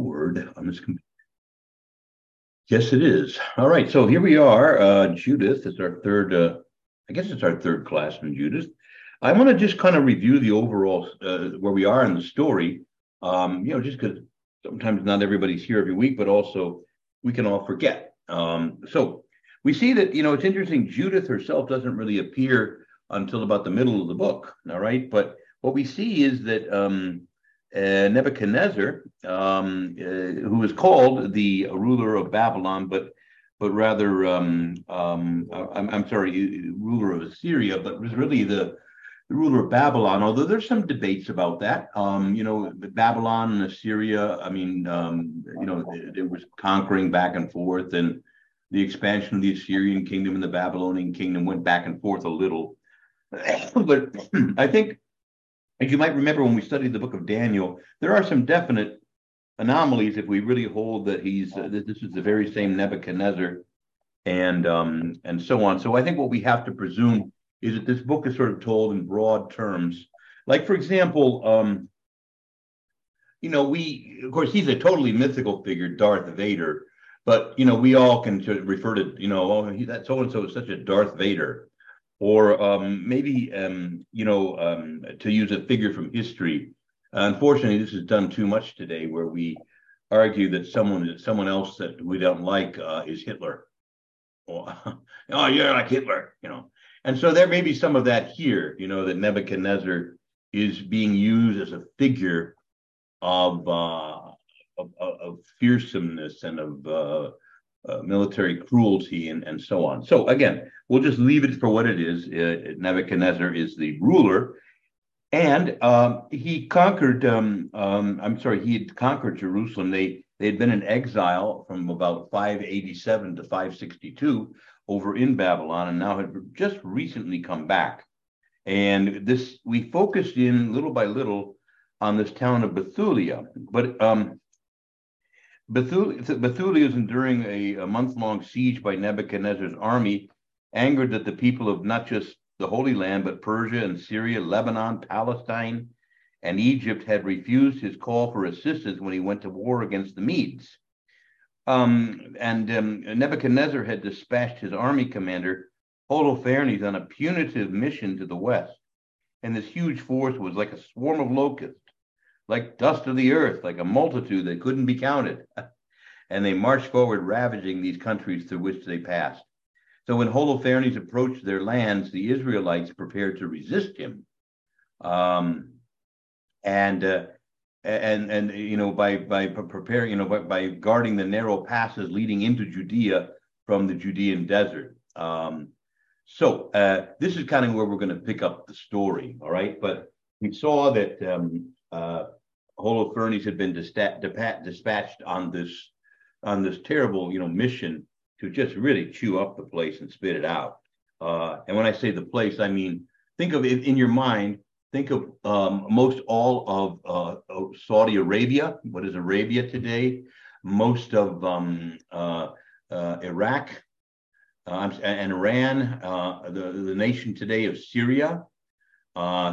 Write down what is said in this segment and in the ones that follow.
record on this computer. Yes, it is. All right, so here we are. Uh, Judith is our third, uh, I guess it's our third class in Judith. I want to just kind of review the overall uh, where we are in the story. Um, you know, just because sometimes not everybody's here every week, but also we can all forget. Um, so we see that you know it's interesting. Judith herself doesn't really appear until about the middle of the book. All right, but what we see is that um, uh, Nebuchadnezzar, um, uh, who is called the ruler of Babylon, but but rather, um, um, I'm, I'm, sorry, ruler of Assyria, but was really the, the, ruler of Babylon. Although there's some debates about that. Um, you know, Babylon and Assyria. I mean, um, you know, it, it, was conquering back and forth, and the expansion of the Assyrian kingdom and the Babylonian kingdom went back and forth a little. but I think as you might remember when we studied the book of Daniel, there are some definite anomalies if we really hold that he's uh, this is the very same Nebuchadnezzar and um, and so on. So I think what we have to presume is that this book is sort of told in broad terms. Like for example, um, you know, we of course he's a totally mythical figure, Darth Vader, but you know we all can refer to you know oh he, that so and so is such a Darth Vader or um, maybe um, you know um, to use a figure from history. Unfortunately, this is done too much today, where we argue that someone someone else that we don't like uh, is Hitler. Or, oh, you're like Hitler, you know. And so there may be some of that here, you know, that Nebuchadnezzar is being used as a figure of uh, of, of, fearsomeness and of uh, uh, military cruelty and, and so on. So again, we'll just leave it for what it is. Uh, Nebuchadnezzar is the ruler, and um, he conquered. Um, um, I'm sorry, he had conquered Jerusalem. They they had been in exile from about 587 to 562 over in Babylon, and now had just recently come back. And this we focused in little by little on this town of Bethulia, but um, Bethulia enduring a, a month long siege by Nebuchadnezzar's army, angered that the people of not just the Holy Land, but Persia and Syria, Lebanon, Palestine, and Egypt had refused his call for assistance when he went to war against the Medes. Um, and um, Nebuchadnezzar had dispatched his army commander, Holofernes, on a punitive mission to the west. And this huge force was like a swarm of locusts like dust of the earth, like a multitude that couldn't be counted. and they marched forward, ravaging these countries through which they passed. So when Holofernes approached their lands, the Israelites prepared to resist him. Um, and uh, and and you know by by preparing you know by, by guarding the narrow passes leading into Judea from the Judean desert. Um, so uh, this is kind of where we're going to pick up the story, all right? But we saw that um, uh, Holofernes had been dispatched on this on this terrible, you know, mission to just really chew up the place and spit it out. Uh, and when I say the place, I mean think of it in your mind. Think of um, most all of, uh, Saudi Arabia. What is Arabia today? Most of um, uh, uh Iraq uh, and Iran, uh, the, the nation today of Syria.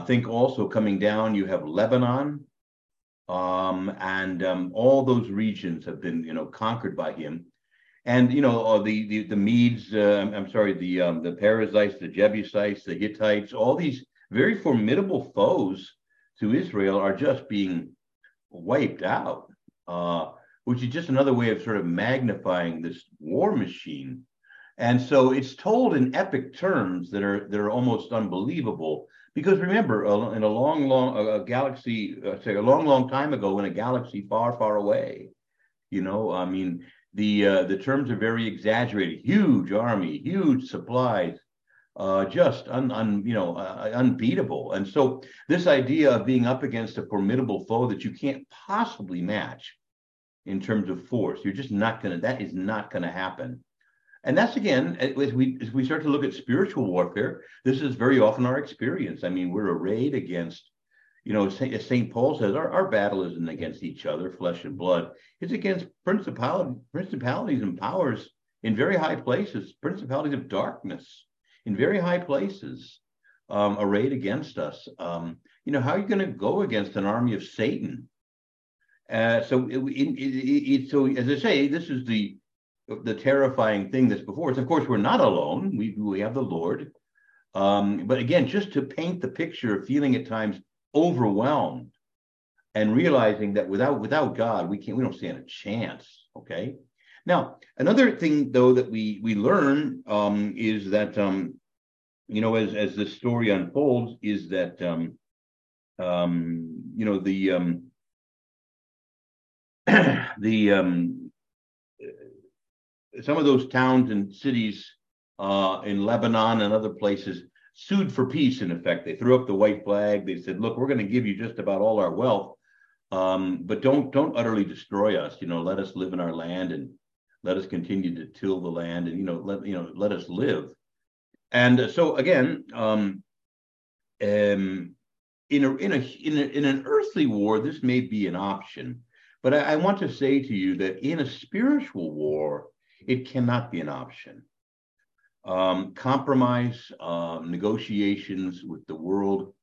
think also coming down, you have Lebanon, um, and um, all those regions have been, you know, conquered by him. And you know, uh, the the the Medes, uh, I'm sorry, the um, the Perizzites, the Jebusites, the Hittites, all these very formidable foes to Israel are just being wiped out, uh, which is just another way of sort of magnifying this war machine. And so it's told in epic terms that are that are almost unbelievable. Because remember, in a long, long a galaxy, uh, say a long, long time ago, in a galaxy far, far away, you know, I mean, the uh, the terms are very exaggerated. Huge army, huge supplies, uh, just un, un, you know uh, unbeatable. And so this idea of being up against a formidable foe that you can't possibly match in terms of force, you're just not gonna. That is not gonna happen. And that's again, as we as we start to look at spiritual warfare, this is very often our experience. I mean, we're arrayed against, you know, as St. Paul says, our, our battle isn't against each other, flesh and blood. It's against principality, principalities and powers in very high places, principalities of darkness in very high places, um, arrayed against us. Um, you know, how are you going to go against an army of Satan? Uh, so, it, it, it, so as I say, this is the the terrifying thing that's before us. Of course, we're not alone. We we have the Lord. Um, but again, just to paint the picture of feeling at times overwhelmed and realizing that without without God, we can't we don't stand a chance. Okay. Now, another thing though that we we learn um, is that um, you know as as this story unfolds is that um, um, you know the um, the um, some of those towns and cities uh, in Lebanon and other places sued for peace. In effect, they threw up the white flag. They said, "Look, we're going to give you just about all our wealth, um, but don't don't utterly destroy us. You know, let us live in our land and let us continue to till the land, and you know, let you know, let us live." And so again, um, um, in a in a in a, in an earthly war, this may be an option, but I, I want to say to you that in a spiritual war, it cannot be an option. Um, compromise, uh, negotiations with the world,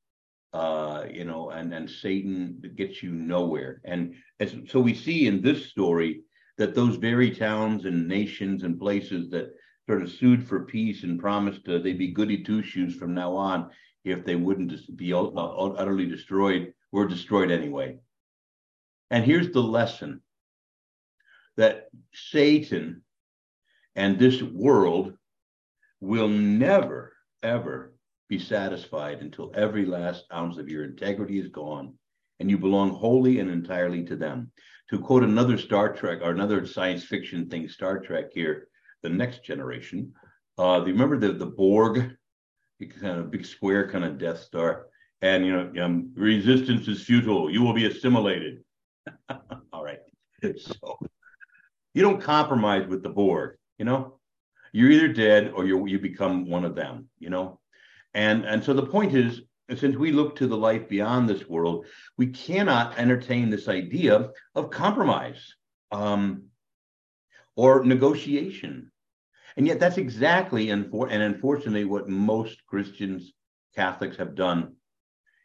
uh, you know, and and Satan gets you nowhere. And as so we see in this story that those very towns and nations and places that sort of sued for peace and promised uh, they'd be goody two shoes from now on if they wouldn't be uh, utterly destroyed were destroyed anyway. And here's the lesson that Satan and this world will never, ever be satisfied until every last ounce of your integrity is gone and you belong wholly and entirely to them. To quote another Star Trek or another science fiction thing, Star Trek here, the next generation. Uh, do you remember the, the Borg, kind of big square kind of Death Star? And, you know, um, resistance is futile. You will be assimilated. All right. So you don't compromise with the Borg you know? You're either dead or you you become one of them you know? And and so the point is since we look to the life beyond this world we cannot entertain this idea of compromise um, or negotiation. And yet that's exactly and for and unfortunately what most christians catholics have done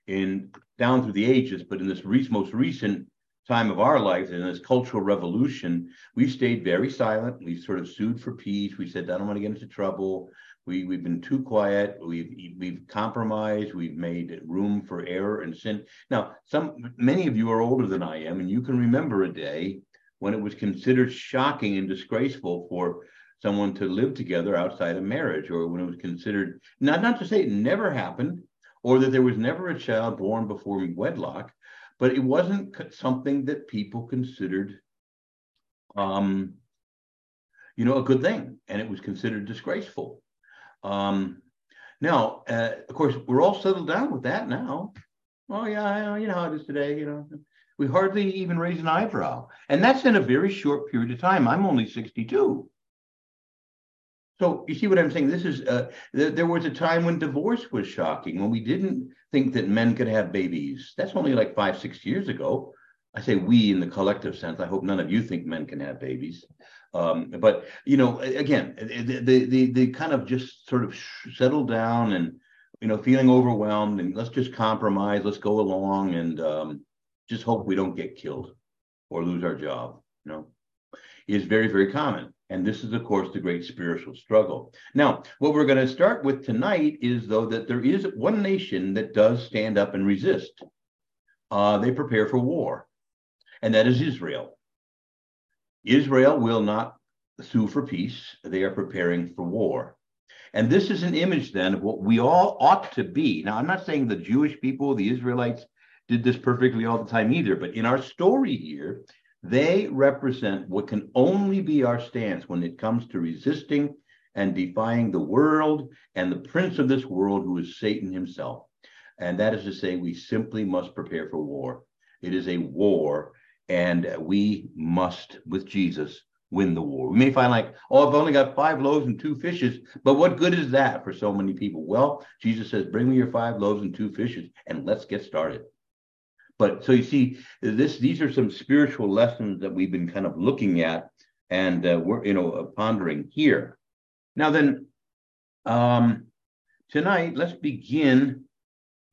in down through the ages but in this re- most recent time of our lives in this cultural revolution, we've stayed very silent. We've sort of sued for peace. We said, I don't want to get into trouble. We, we've been too quiet. We've we've compromised. We've made room for error and sin. Now, some many of you are older than I am, and you can remember a day when it was considered shocking and disgraceful for someone to live together outside of marriage, or when it was considered not not to say it never happened, or that there was never a child born before wedlock, but it wasn't something that people considered, um, you know, a good thing, and it was considered disgraceful. Um, now, uh, of course, we're all settled down with that now. Oh yeah, you know how it is today. You know, we hardly even raise an eyebrow, and that's in a very short period of time. I'm only 62. So you see what I'm saying? This is uh, th- there was a time when divorce was shocking, when we didn't think that men could have babies. That's only like five, six years ago. I say we in the collective sense. I hope none of you think men can have babies. Um, but you know, again, the, the, the kind of just sort of settle down and you know feeling overwhelmed and let's just compromise, let's go along and um, just hope we don't get killed or lose our job. You know, is very very common. And this is, of course, the great spiritual struggle. Now, what we're going to start with tonight is, though, that there is one nation that does stand up and resist. Uh, they prepare for war, and that is Israel. Israel will not sue for peace, they are preparing for war. And this is an image then of what we all ought to be. Now, I'm not saying the Jewish people, the Israelites, did this perfectly all the time either, but in our story here, they represent what can only be our stance when it comes to resisting and defying the world and the prince of this world, who is Satan himself. And that is to say, we simply must prepare for war. It is a war, and we must, with Jesus, win the war. We may find like, oh, I've only got five loaves and two fishes, but what good is that for so many people? Well, Jesus says, bring me your five loaves and two fishes, and let's get started. But so you see, this these are some spiritual lessons that we've been kind of looking at and uh, we're you know uh, pondering here. Now then, um, tonight let's begin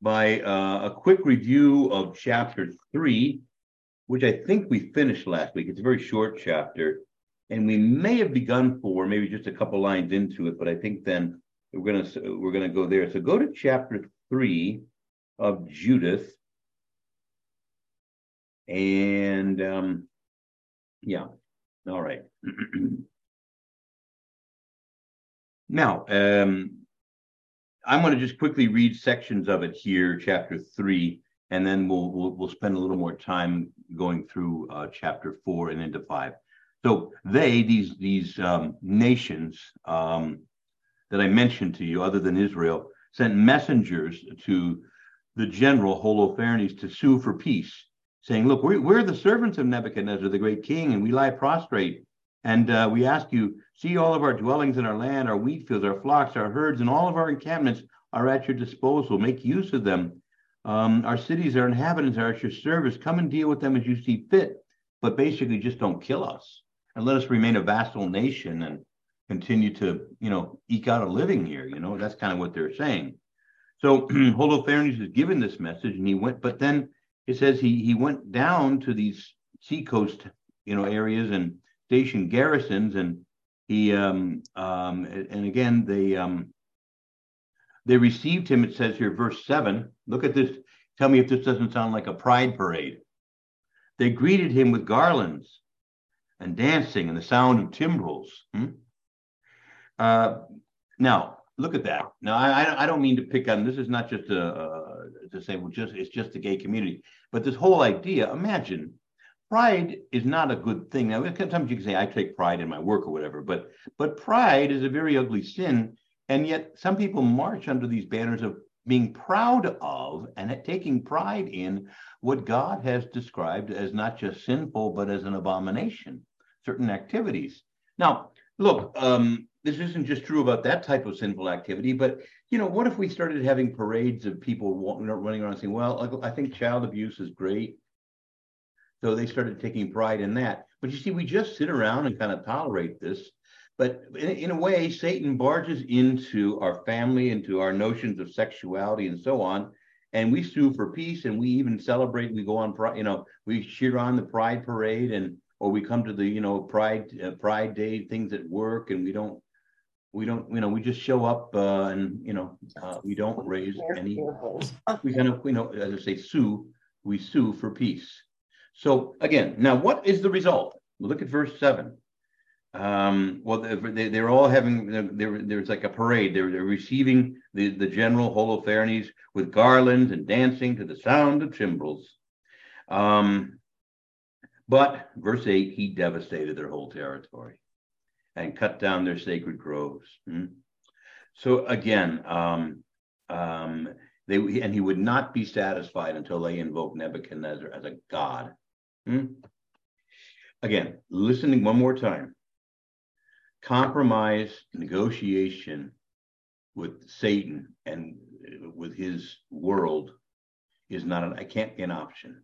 by uh, a quick review of chapter three which I think we finished last week. It's a very short chapter, and we may have begun four, maybe just a couple lines into it, but I think then we're gonna we're gonna go there. So go to chapter three of Judith, and um, yeah, all right. now, um, I'm going to just quickly read sections of it here, chapter three, and then we'll we'll, we'll spend a little more time going through uh, chapter four and into five. So they, these these um, nations um, that I mentioned to you, other than Israel, sent messengers to the general Holofernes to sue for peace, saying, "Look, we're, we're the servants of Nebuchadnezzar, the great king, and we lie prostrate." And uh, we ask you, see all of our dwellings in our land, our wheat fields, our flocks, our herds, and all of our encampments are at your disposal. Make use of them. Um, our cities, our inhabitants are at your service. Come and deal with them as you see fit. But basically, just don't kill us and let us remain a vassal nation and continue to, you know, eke out a living here. You know, that's kind of what they're saying. So Holofernes is given this message, and he went. But then it says he he went down to these seacoast, you know, areas and station garrisons, and he um, um, and again they um, they received him. It says here, verse seven. Look at this. Tell me if this doesn't sound like a pride parade. They greeted him with garlands and dancing and the sound of timbrels. Hmm? Uh, now, look at that. Now, I, I don't mean to pick on this. Is not just a, uh, to say well, just it's just the gay community, but this whole idea. Imagine pride is not a good thing. Now, sometimes you can say I take pride in my work or whatever, but but pride is a very ugly sin, and yet some people march under these banners of being proud of and taking pride in what God has described as not just sinful but as an abomination, certain activities. Now, look, um, this isn't just true about that type of sinful activity, but you know, what if we started having parades of people running around saying, "Well, I think child abuse is great." So they started taking pride in that. But you see, we just sit around and kind of tolerate this. But in, in, a way, Satan barges into our family, into our notions of sexuality and so on. And we sue for peace and we even celebrate. We go on, you know, we cheer on the pride parade and, or we come to the, you know, pride, uh, pride day things at work and we don't, we don't, you know, we just show up uh, and, you know, uh, we don't raise any, we kind of, you know, as I say, sue, we sue for peace. So again, now what is the result? Look at verse seven. Um, well, they, they're all having, they're, there's like a parade. They're, they're receiving the, the general Holofernes with garlands and dancing to the sound of timbrels. Um, but verse 8, he devastated their whole territory and cut down their sacred groves. Hmm? So again, um, um, they and he would not be satisfied until they invoked Nebuchadnezzar as a god. Hmm? Again, listening one more time. Compromise, negotiation with Satan and with his world is not an, I can't be an option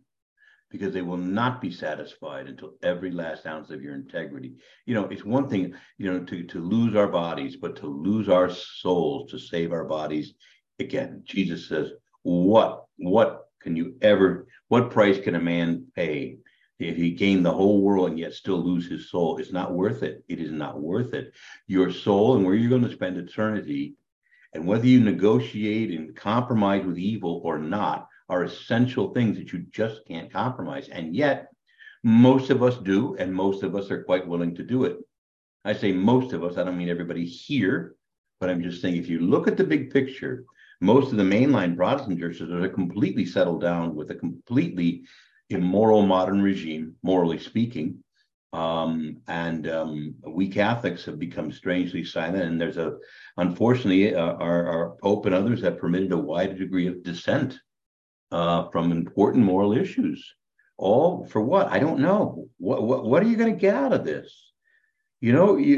because they will not be satisfied until every last ounce of your integrity. You know, it's one thing, you know, to, to lose our bodies, but to lose our souls to save our bodies. Again, Jesus says, what, what can you ever, what price can a man pay if he gain the whole world and yet still lose his soul, it's not worth it. It is not worth it. Your soul and where you're going to spend eternity, and whether you negotiate and compromise with evil or not, are essential things that you just can't compromise. And yet, most of us do, and most of us are quite willing to do it. I say most of us, I don't mean everybody here, but I'm just saying if you look at the big picture, most of the mainline Protestant churches are completely settled down with a completely immoral modern regime, morally speaking. Um, and um, we Catholics have become strangely silent. And there's a, unfortunately, uh, our, our, Pope and others have permitted a wide degree of dissent uh, from important moral issues. All for what? I don't know. What what, what are you going to get out of this? You know, you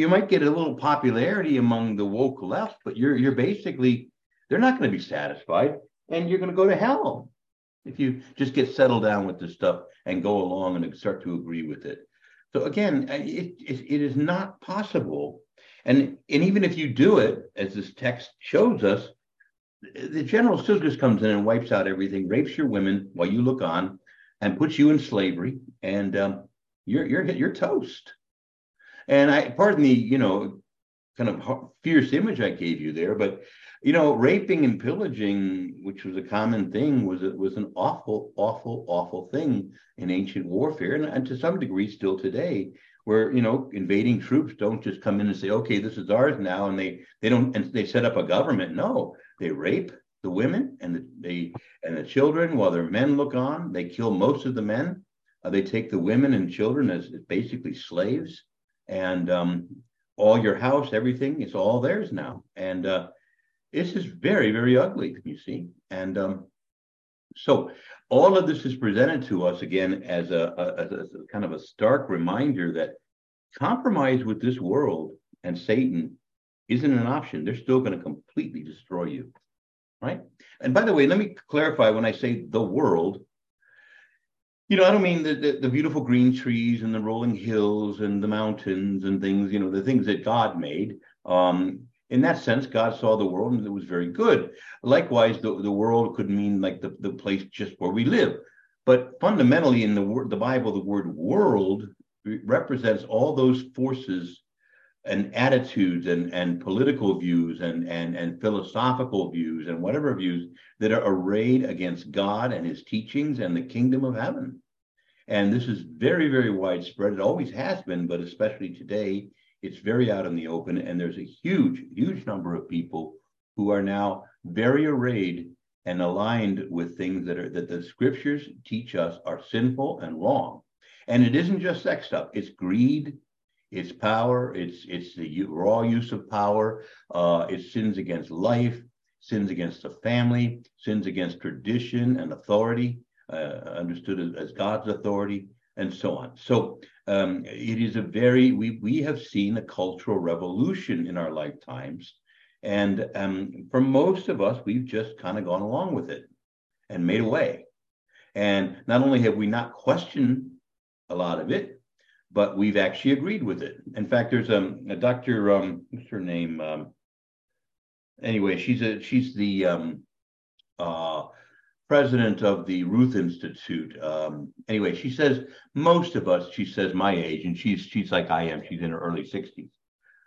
you might get a little popularity among the woke left, but you're you're basically they're not going to be satisfied, and you're going to go to hell if you just get settled down with this stuff and go along and start to agree with it. So again, it, it, it is not possible. And, and even if you do it, as this text shows us, the general just comes in and wipes out everything, rapes your women while you look on, and puts you in slavery, and um, you're you're you're toast. And I pardon the you know kind of fierce image I gave you there, but you know, raping and pillaging, which was a common thing, was was an awful, awful, awful thing in ancient warfare, and, and to some degree still today, where you know invading troops don't just come in and say, okay, this is ours now, and they they don't and they set up a government. No, they rape the women and the they and the children while their men look on. They kill most of the men. Uh, they take the women and children as basically slaves, and um, all your house, everything, it's all theirs now, and uh, this is very, very ugly, you see. And um, so all of this is presented to us again as a, a, a, kind of a stark reminder that compromise with this world and Satan isn't an option. They're still going to completely destroy you. Right. And by the way, let me clarify when I say the world, you know, I don't mean the, the, the, beautiful green trees and the rolling hills and the mountains and things, you know, the things that God made. Um, in that sense, God saw the world and it was very good. Likewise, the, the world could mean like the, the place just where we live. But fundamentally, in the the Bible, the word world represents all those forces and attitudes and, and political views and, and, and philosophical views and whatever views that are arrayed against God and his teachings and the kingdom of heaven. And this is very, very widespread. It always has been, but especially today, it's very out in the open, and there's a huge, huge number of people who are now very arrayed and aligned with things that are that the scriptures teach us are sinful and wrong. And it isn't just sex stuff; it's greed, it's power, it's it's the raw use of power, uh, it's sins against life, sins against the family, sins against tradition and authority, uh, understood as, as God's authority and so on. So um, it is a very we we have seen a cultural revolution in our lifetimes, and um, for most of us, we've just kind of gone along with it and made away. And not only have we not questioned a lot of it, but we've actually agreed with it. In fact, there's um, a Dr. Um, what's her name? Um, anyway, she's a she's the um, uh, president of the Ruth Institute. Um, anyway, she says most of us, she says my age, and she's she's like I am. She's in her early 60s.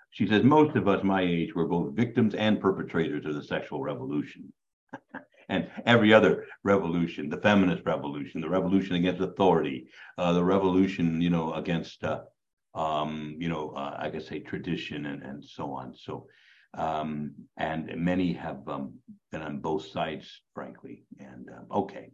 She says most of us my age were both victims and perpetrators of the sexual revolution. and every other revolution, the feminist revolution, the revolution against authority, uh, the revolution, you know, against, uh, um, you know, uh, I guess say tradition and, and so on. So um, and many have um, been on both sides, frankly. And um, okay,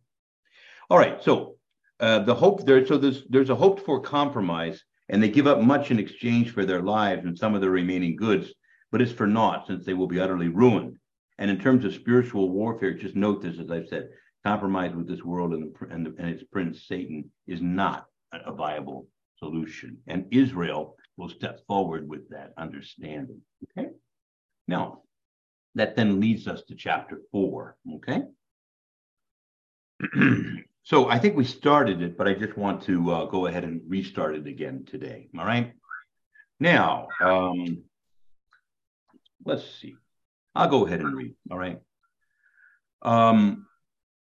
all right. So uh, the hope there. So there's there's a hope for compromise, and they give up much in exchange for their lives and some of their remaining goods, but it's for naught since they will be utterly ruined. And in terms of spiritual warfare, just note this, as I've said, compromise with this world and, the, and, the, and its prince Satan is not a viable solution. And Israel will step forward with that understanding. Okay. Now, that then leads us to chapter four, okay? so I think we started it, but I just want to uh, go ahead and restart it again today, all right? Now, um, let's see. I'll go ahead and read, all right? Um,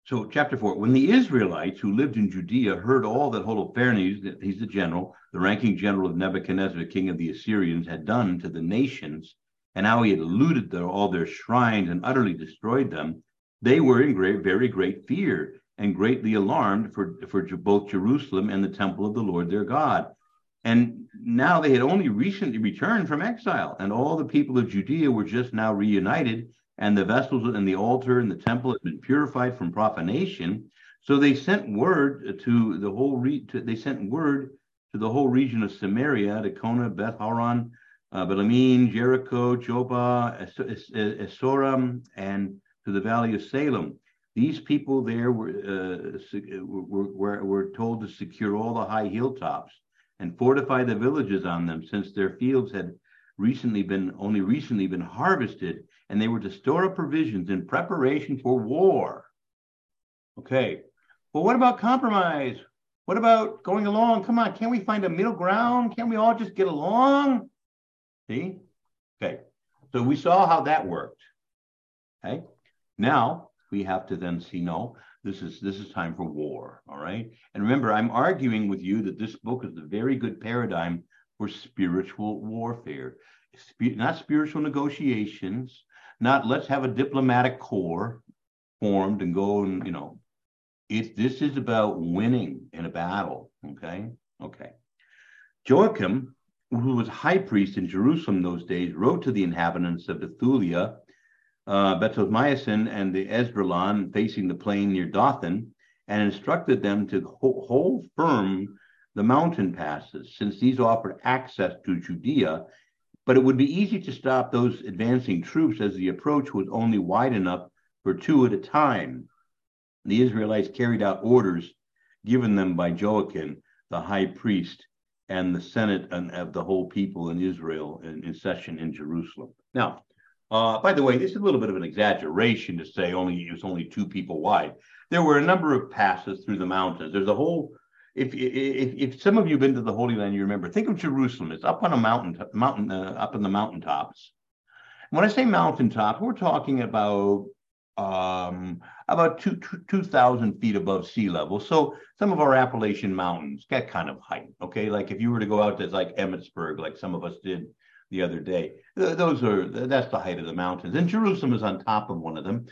so, chapter four when the Israelites who lived in Judea heard all that Holofernes, he's the general, the ranking general of Nebuchadnezzar, king of the Assyrians, had done to the nations and how he had looted their, all their shrines and utterly destroyed them, they were in great, very great fear and greatly alarmed for, for both Jerusalem and the temple of the Lord their God. And now they had only recently returned from exile, and all the people of Judea were just now reunited, and the vessels and the altar and the temple had been purified from profanation. So they sent word to the whole re- to, they sent word to the whole region of Samaria, to Kona, Beth Horon, uh, Belamin, Jericho, Joppa, Esoram, and to the valley of Salem. These people there were, uh, were, were, were told to secure all the high hilltops and fortify the villages on them, since their fields had recently been only recently been harvested, and they were to store up provisions in preparation for war. Okay. Well, what about compromise? What about going along? Come on, can't we find a middle ground? Can't we all just get along? See? Okay. So we saw how that worked. Okay. Now we have to then see no. this is this is time for war. All right. And remember, I'm arguing with you that this book is a very good paradigm for spiritual warfare, Sp- not spiritual negotiations, not let's have a diplomatic corps formed and go and you know, it this is about winning in a battle. Okay. Okay. Joachim, who was high priest in Jerusalem those days, wrote to the inhabitants of Bethulia uh, and the Esdraelon facing the plain near Dothan, and instructed them to ho- hold firm the mountain passes, since these offered access to Judea. But it would be easy to stop those advancing troops as the approach was only wide enough for two at a time. The Israelites carried out orders given them by Joachim, the high priest, and the Senate and of the whole people in Israel in, in session in Jerusalem. Now, uh, by the way, this is a little bit of an exaggeration to say only it was only two people wide. There were a number of passes through the mountains. There's a whole. If if, if some of you've been to the Holy Land, you remember. Think of Jerusalem. It's up on a mountain, mountain uh, up in the mountaintops. When I say mountaintop, we're talking about um, about two, 2,000 feet above sea level. So some of our Appalachian mountains get kind of height. Okay. Like if you were to go out to like Emmitsburg, like some of us did the other day. Those are that's the height of the mountains, and Jerusalem is on top of one of them.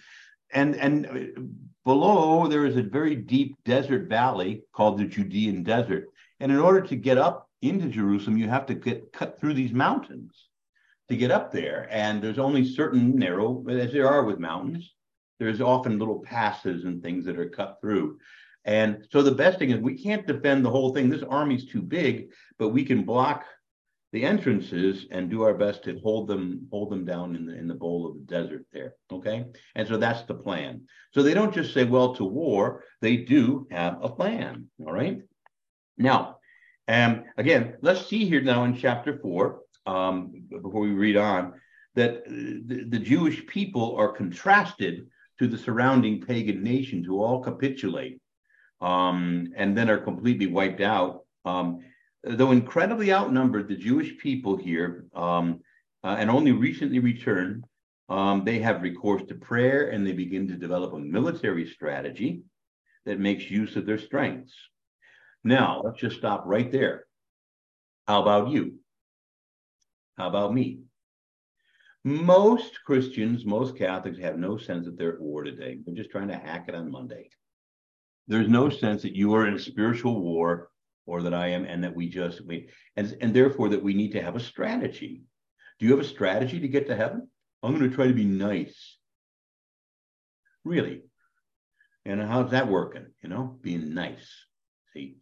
And and uh, below there is a very deep desert valley called the Judean Desert. And in order to get up into Jerusalem, you have to get cut through these mountains to get up there. And there's only certain narrow, as there are with mountains, there's often little passes and things that are cut through. And so the best thing is we can't defend the whole thing. This army's too big, but we can block the entrances and do our best to hold them hold them down in the in the bowl of the desert there okay and so that's the plan so they don't just say well to war they do have a plan all right now um again let's see here now in chapter 4 um before we read on that the, the jewish people are contrasted to the surrounding pagan nations who all capitulate um and then are completely wiped out um though incredibly outnumbered, the Jewish people here, um, uh, and only recently returned, um, they have recourse to prayer and they begin to develop a military strategy that makes use of their strengths. Now, let's just stop right there. How about you? How about me? Most Christians, most Catholics have no sense that they're at war today. They're just trying to hack it on Monday. There's no sense that you are in a spiritual war or that I am, and that we just we and and therefore that we need to have a strategy. Do you have a strategy to get to heaven? I'm going to try to be nice. Really? And how's that working? You know, being nice. See,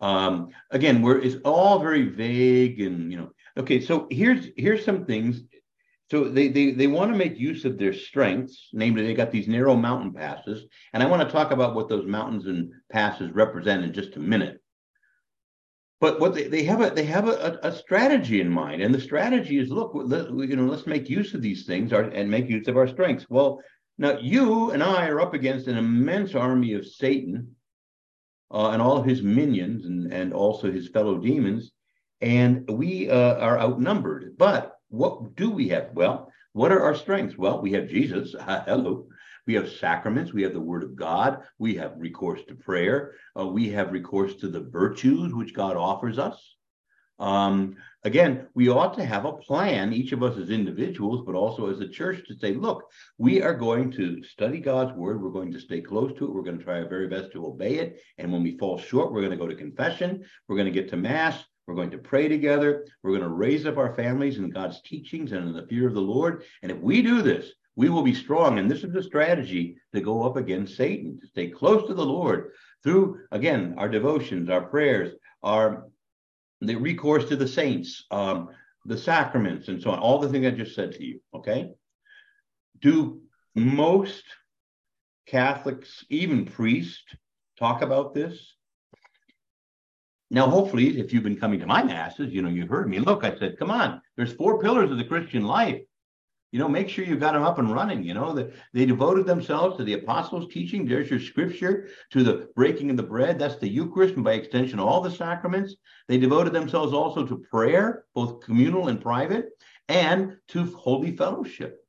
um, again, where it's all very vague and you know. Okay, so here's here's some things. So they they they want to make use of their strengths. Namely, they got these narrow mountain passes, and I want to talk about what those mountains and passes represent in just a minute. But what they, they have a they have a, a, strategy in mind. And the strategy is look let, you know let's make use of these things and make use of our strengths. Well now you and i are up against an immense army of satan uh, and all his minions and, and also his fellow demons. And we uh, are outnumbered. But what do we have well what are our strengths well we have jesus hello we have sacraments. We have the Word of God. We have recourse to prayer. Uh, we have recourse to the virtues which God offers us. Um, again, we ought to have a plan, each of us as individuals, but also as a church, to say, look, we are going to study God's word. We're going to stay close to it. We're going to try our very best to obey it. And when we fall short, we're going to go to confession. We're going to get to Mass. We're going to pray together. We're going to raise up our families in God's teachings and in the fear of the Lord. And if we do this, we will be strong. And this is the strategy to go up against Satan, to stay close to the Lord through, again, our devotions, our prayers, our the recourse to the saints, um, the sacraments, and so on, all the things I just said to you. Okay. Do most Catholics, even priests, talk about this? Now, hopefully, if you've been coming to my masses, you know, you've heard me. Look, I said, come on, there's four pillars of the Christian life you know, make sure you've got them up and running. You know, that they devoted themselves to the apostles' teaching. There's your scripture to the breaking of the bread. That's the Eucharist, and by extension, all the sacraments. They devoted themselves also to prayer, both communal and private, and to holy fellowship.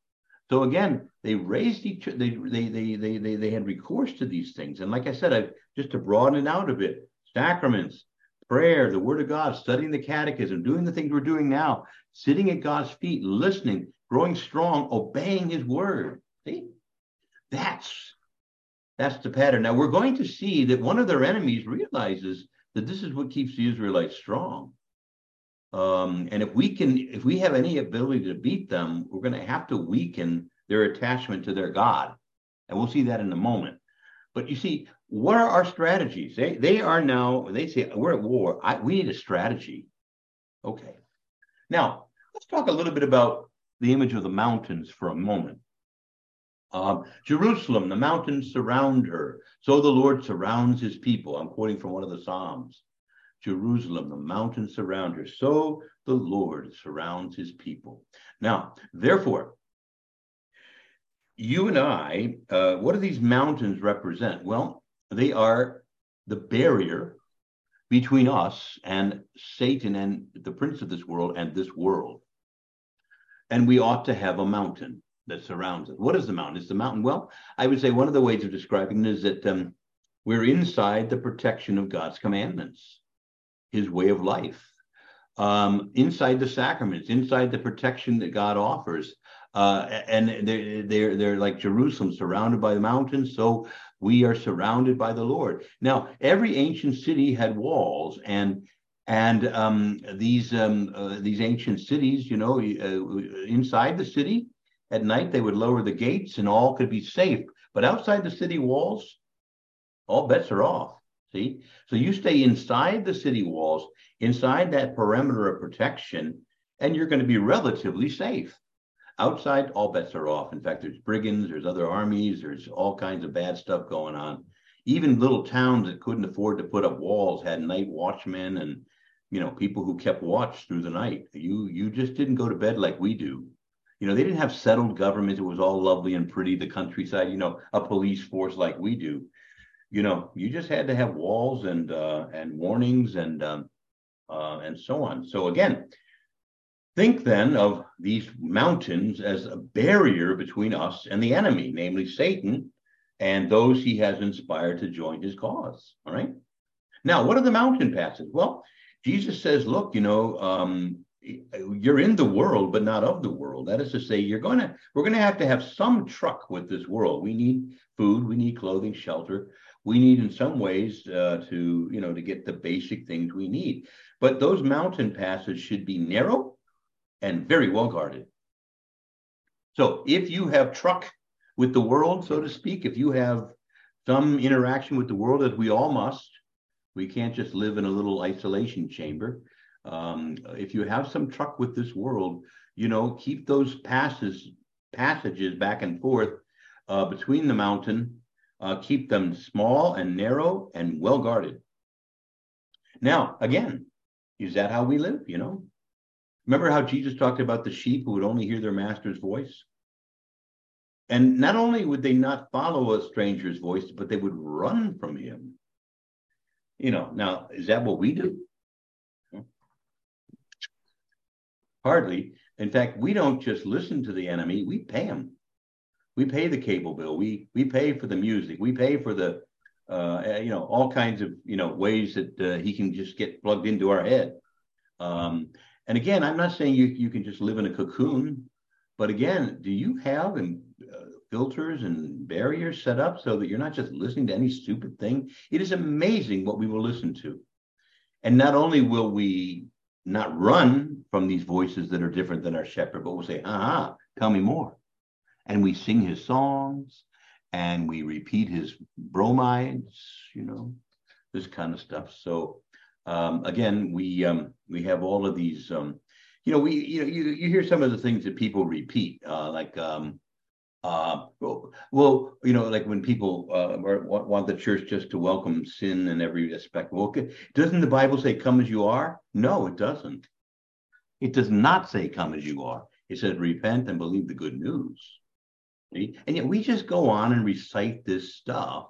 So again, they raised each they they they they they, they had recourse to these things. And like I said, I just to broaden it out a bit, sacraments, prayer, the word of God, studying the catechism, doing the things we're doing now, sitting at God's feet, listening, growing strong, obeying his word. See? That's that's the pattern. Now we're going to see that one of their enemies realizes that this is what keeps the Israelites strong. Um, and if we can, if we have any ability to beat them, we're going to have to weaken their attachment to their God. And we'll see that in a moment. But you see, what are our strategies? They they are now, they say we're at war. I, we need a strategy. Okay. Now, let's talk a little bit about the image of the mountains for a moment. Um, Jerusalem, the mountains surround her. So the Lord surrounds his people. I'm quoting from one of the Psalms. Jerusalem, the mountains surround her. So the Lord surrounds his people. Now, therefore, you and I, uh, what do these mountains represent? Well, they are the barrier between us and Satan and the prince of this world and this world. And we ought to have a mountain that surrounds us. What is the mountain? Is the mountain? Well, I would say one of the ways of describing it is that um, we're inside the protection of God's commandments his way of life. Um, inside the sacraments, inside the protection that God offers. Uh, and they're, they're, they're like Jerusalem, surrounded by the mountains. So we are surrounded by the Lord. Now, every ancient city had walls, and and um, these um, uh, these ancient cities, you know, uh, inside the city at night they would lower the gates, and all could be safe. But outside the city walls, all bets are off. See? So you stay inside the city walls, inside that perimeter of protection, and you're going to be relatively safe. Outside, all bets are off. In fact, there's brigands, there's other armies, there's all kinds of bad stuff going on. Even little towns that couldn't afford to put up walls had night watchmen and you know people who kept watch through the night. You you just didn't go to bed like we do. You know, they didn't have settled government. It was all lovely and pretty, the countryside, you know, a police force like we do you know, you just had to have walls and uh, and warnings and um, uh, and so on. So again, think then of these mountains as a barrier between us and the enemy, namely Satan, and those he has inspired to join his cause. All right. Now, what are the mountain passes? Well, Jesus says, look, you know, um, you're in the world, but not of the world. That is to say, you're going to, we're going to have to have some truck with this world. We need food, we need clothing, shelter we need in some ways uh, to you know to get the basic things we need but those mountain passes should be narrow and very well guarded so if you have truck with the world so to speak if you have some interaction with the world as we all must we can't just live in a little isolation chamber um, if you have some truck with this world you know keep those passes passages back and forth uh, between the mountain uh, keep them small and narrow and well guarded. Now, again, is that how we live? You know, remember how Jesus talked about the sheep who would only hear their master's voice? And not only would they not follow a stranger's voice, but they would run from him. You know, now, is that what we do? Hardly. In fact, we don't just listen to the enemy, we pay him we pay the cable bill we we pay for the music we pay for the uh, you know all kinds of you know ways that uh, he can just get plugged into our head um, and again i'm not saying you, you can just live in a cocoon but again do you have and uh, filters and barriers set up so that you're not just listening to any stupid thing? It is amazing what we will listen to. And not only will we not run from these voices that are different than our shepherd but we'll say aha tell me more. And we sing his songs and we repeat his bromides, you know, this kind of stuff. So um, again, we um, we have all of these. Um, you know, we you know you, you hear some of the things that people repeat, uh, like um, uh, well, you know, like when people uh, want, the church just to welcome sin in every aspect. Well, doesn't the Bible say "come as you are"? No, it doesn't. It does not say "come as you are." It says repent and believe the good news. And yet we just go on and recite this stuff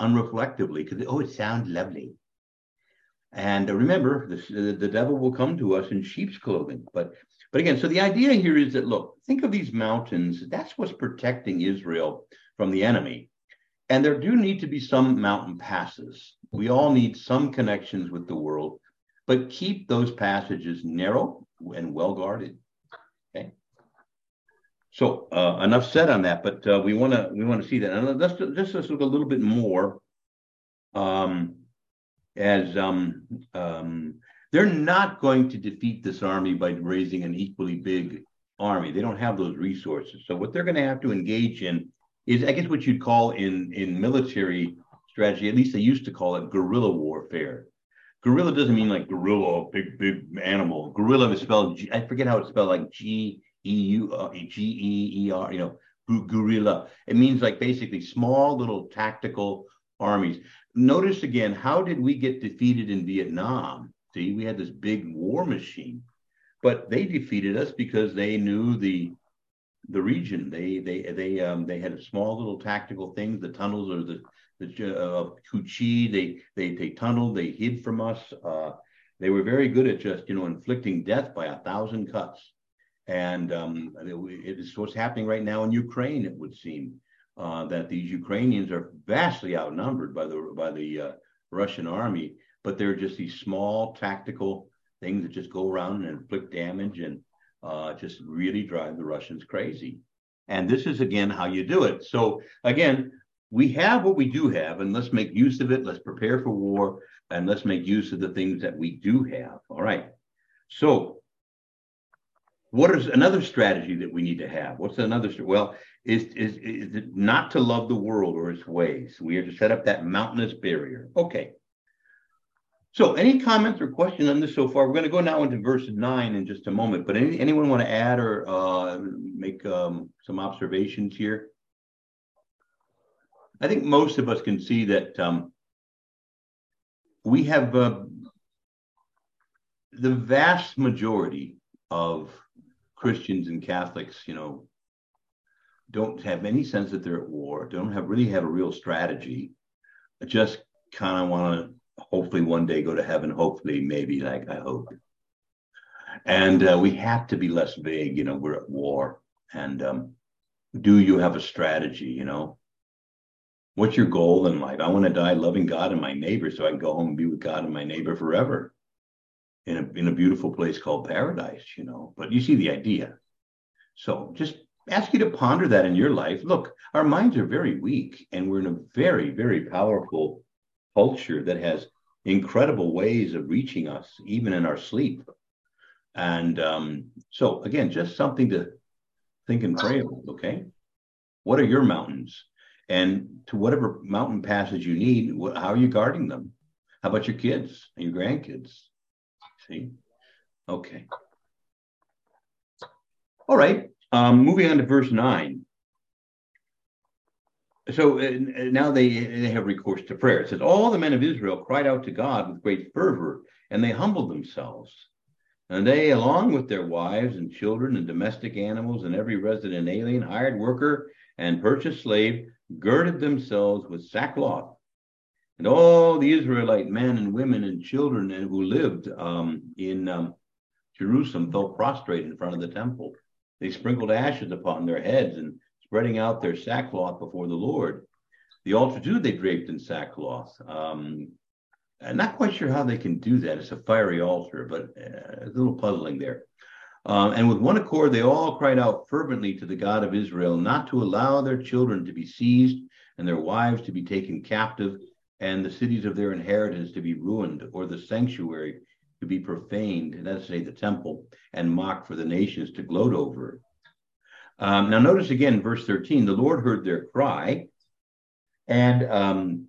unreflectively because, oh, it sounds lovely. And remember, the, the devil will come to us in sheep's clothing. But but again, so the idea here is that look, think of these mountains. That's what's protecting Israel from the enemy. And there do need to be some mountain passes. We all need some connections with the world, but keep those passages narrow and well guarded. Okay. So uh, enough said on that, but uh, we want to we want to see that. And let's just look a little bit more um, as um, um, they're not going to defeat this army by raising an equally big army. They don't have those resources. So what they're going to have to engage in is, I guess, what you'd call in in military strategy. At least they used to call it guerrilla warfare. Guerrilla doesn't mean like gorilla, big big animal. Guerrilla is spelled. G, I forget how it's spelled, like G E U uh, G E E R. You know, guerrilla. It means like basically small little tactical armies. Notice again, how did we get defeated in Vietnam? See, we had this big war machine, but they defeated us because they knew the the region. They they they um they had small little tactical things, the tunnels or the the uh, Cu Chi. They they they tunneled. They hid from us. Uh, they were very good at just you know inflicting death by a thousand cuts. And um, it is what's happening right now in Ukraine. It would seem uh, that these Ukrainians are vastly outnumbered by the by the uh, Russian army, but they're just these small tactical things that just go around and inflict damage and uh, just really drive the Russians crazy. And this is again how you do it. So again, we have what we do have, and let's make use of it. Let's prepare for war, and let's make use of the things that we do have. All right. So, what is another strategy that we need to have? What's another? Well, is is is not to love the world or its ways. We are to set up that mountainous barrier. Okay. So, any comments or questions on this so far? We're going to go now into verse nine in just a moment. But any, anyone want to add or uh, make um, some observations here? I think most of us can see that um, we have uh, the vast majority of Christians and Catholics, you know, don't have any sense that they're at war, don't have really have a real strategy, just kind of want to hopefully one day go to heaven, hopefully, maybe, like I hope. And uh, we have to be less vague, you know, we're at war. And um, do you have a strategy, you know? What's your goal in life? I want to die loving God and my neighbor so I can go home and be with God and my neighbor forever in a, in a beautiful place called paradise, you know. But you see the idea. So just ask you to ponder that in your life. Look, our minds are very weak and we're in a very, very powerful culture that has incredible ways of reaching us, even in our sleep. And um, so, again, just something to think and pray about, okay? What are your mountains? And to whatever mountain passes you need, how are you guarding them? How about your kids and your grandkids? Okay. All right. Um, moving on to verse 9 so uh, now they they have recourse to prayer. It says, All the men of Israel cried out to God with great fervor, and they humbled themselves. And they, along with their wives and children and domestic animals and every resident alien, hired worker, and purchased slave, girded themselves with sackcloth. And all the Israelite men and women and children and who lived um, in um, Jerusalem fell prostrate in front of the temple. They sprinkled ashes upon their heads and spreading out their sackcloth before the Lord. The altar too they draped in sackcloth. Um, I'm not quite sure how they can do that. It's a fiery altar, but uh, a little puzzling there. Um, and with one accord, they all cried out fervently to the God of Israel not to allow their children to be seized and their wives to be taken captive and the cities of their inheritance to be ruined or the sanctuary to be profaned, and that's say the temple, and mocked for the nations to gloat over. Um, now, notice again, verse 13 the Lord heard their cry and um,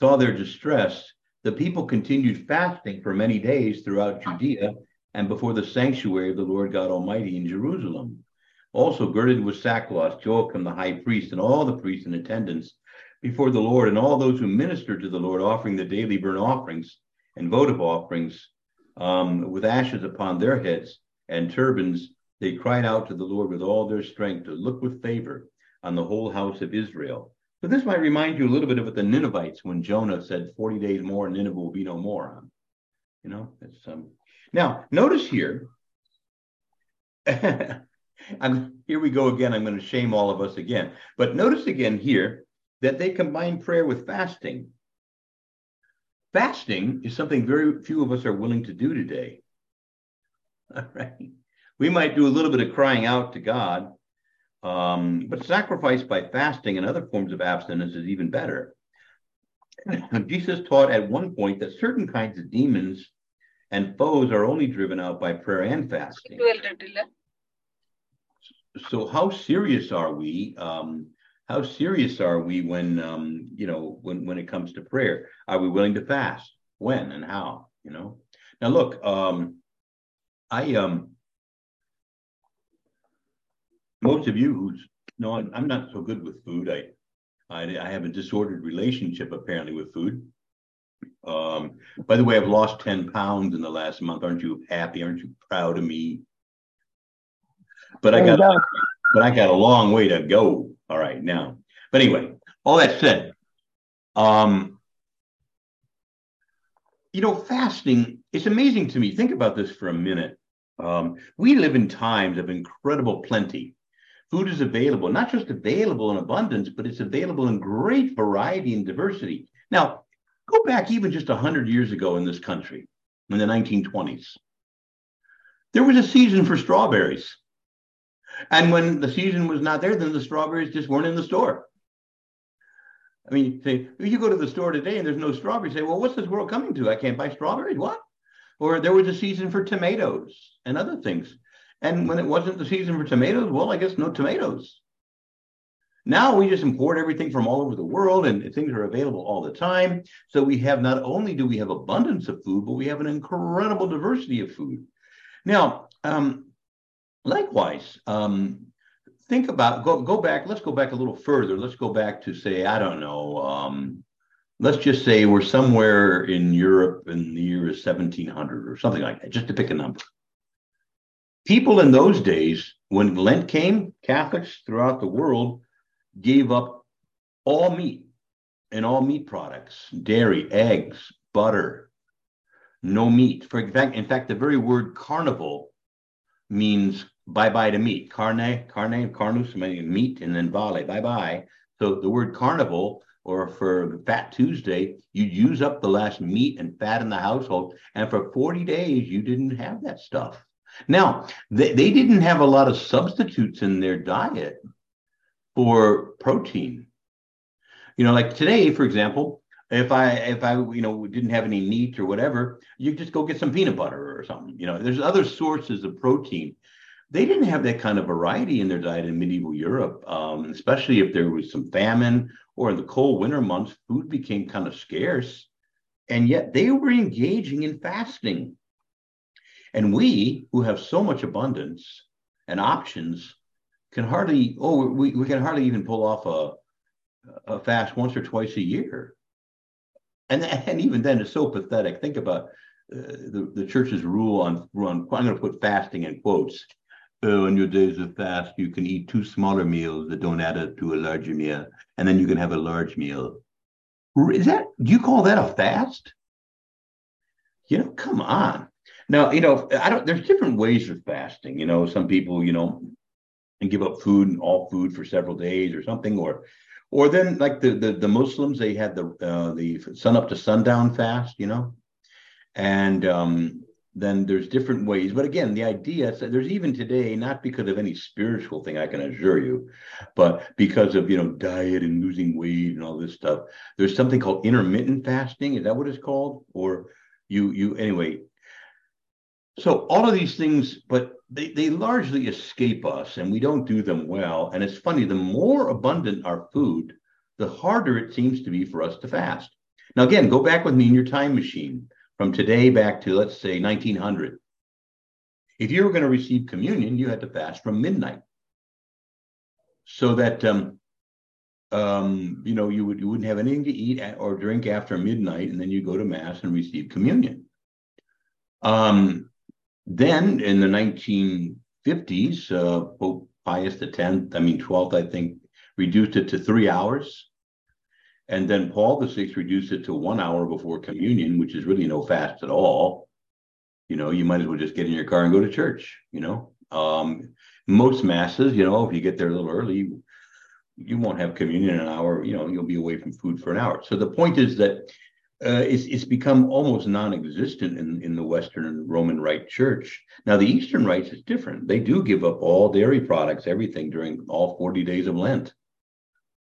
saw their distress. The people continued fasting for many days throughout Judea and before the sanctuary of the Lord God Almighty in Jerusalem. Also, girded with sackcloth, Joachim the high priest and all the priests in attendance before the Lord, and all those who ministered to the Lord, offering the daily burnt offerings and votive offerings um, with ashes upon their heads and turbans they cried out to the Lord with all their strength to look with favor on the whole house of Israel. But this might remind you a little bit of the Ninevites when Jonah said, 40 days more and Nineveh will be no more. You know, it's um. Now notice here. I'm here we go again. I'm going to shame all of us again. But notice again here that they combine prayer with fasting. Fasting is something very few of us are willing to do today. All right. We might do a little bit of crying out to God, um, but sacrifice by fasting and other forms of abstinence is even better. Jesus taught at one point that certain kinds of demons and foes are only driven out by prayer and fasting. So, how serious are we? Um, how serious are we when um, you know when when it comes to prayer? Are we willing to fast? When and how? You know. Now, look, um, I um, most of you who's no, I'm not so good with food. I I, I have a disordered relationship apparently with food. Um, by the way, I've lost 10 pounds in the last month. Aren't you happy? Aren't you proud of me? But I got go. but I got a long way to go. All right now. But anyway, all that said, um, you know, fasting, it's amazing to me. Think about this for a minute. Um, we live in times of incredible plenty. Food is available, not just available in abundance, but it's available in great variety and diversity. Now, go back even just 100 years ago in this country, in the 1920s. There was a season for strawberries. And when the season was not there, then the strawberries just weren't in the store. I mean, say, if you go to the store today and there's no strawberries, say, well, what's this world coming to? I can't buy strawberries. What? Or there was a season for tomatoes and other things. And when it wasn't the season for tomatoes, well, I guess no tomatoes. Now we just import everything from all over the world and things are available all the time. So we have not only do we have abundance of food, but we have an incredible diversity of food. Now, um, likewise, um, think about go go back. Let's go back a little further. Let's go back to say I don't know. Um, let's just say we're somewhere in Europe in the year 1700 or something like that, just to pick a number people in those days, when Lent came, Catholics throughout the world gave up all meat and all meat products, dairy, eggs, butter, no meat. For in fact, in fact, the very word carnival means bye bye to meat. Carne, carne, carnus, meat, and then vale, bye bye. So the word carnival, or for Fat Tuesday, you'd use up the last meat and fat in the household. And for 40 days, you didn't have that stuff. Now, they, they didn't have a lot of substitutes in their diet for protein. You know, like today, for example, if I if I you know didn't have any meat or whatever, you just go get some peanut butter or something. You know, there's other sources of protein. They didn't have that kind of variety in their diet in medieval Europe, um, especially if there was some famine or in the cold winter months, food became kind of scarce, and yet they were engaging in fasting. And we, who have so much abundance and options, can hardly, oh, we, we can hardly even pull off a, a fast once or twice a year. And, and even then, it's so pathetic. Think about uh, the, the church's rule on, on, I'm going to put fasting in quotes. Oh, in your days of fast, you can eat two smaller meals that don't add up to a larger meal, and then you can have a large meal. Is that, do you call that a fast? You know, come on. Now, you know, I don't. There's different ways of fasting. You know, some people, you know, and give up food and all food for several days or something, or, or then like the the, the Muslims, they had the uh, the sun up to sundown fast. You know, and um, then there's different ways. But again, the idea is that there's even today, not because of any spiritual thing, I can assure you, but because of you know diet and losing weight and all this stuff. There's something called intermittent fasting. Is that what it's called? Or you you anyway so all of these things, but they, they largely escape us and we don't do them well. And it's funny, the more abundant our food, the harder it seems to be for us to fast. Now, again, go back with me in your time machine from today back to, let's say, 1900. If you were going to receive communion, you had to fast from midnight. So that, um, um, you know, you, would, you wouldn't have anything to eat or drink after midnight, and then you go to Mass and receive communion. Um, then in the 1950s, uh, Pope Pius X, I mean 12th, I think, reduced it to three hours. And then Paul the Sixth reduced it to one hour before communion, which is really no fast at all. You know, you might as well just get in your car and go to church. You know, um, most masses, you know, if you get there a little early, you won't have communion in an hour. You know, you'll be away from food for an hour. So the point is that uh, it's, it's become almost non-existent in, in the Western Roman Rite Church. Now, the Eastern Rites is different. They do give up all dairy products, everything during all 40 days of Lent.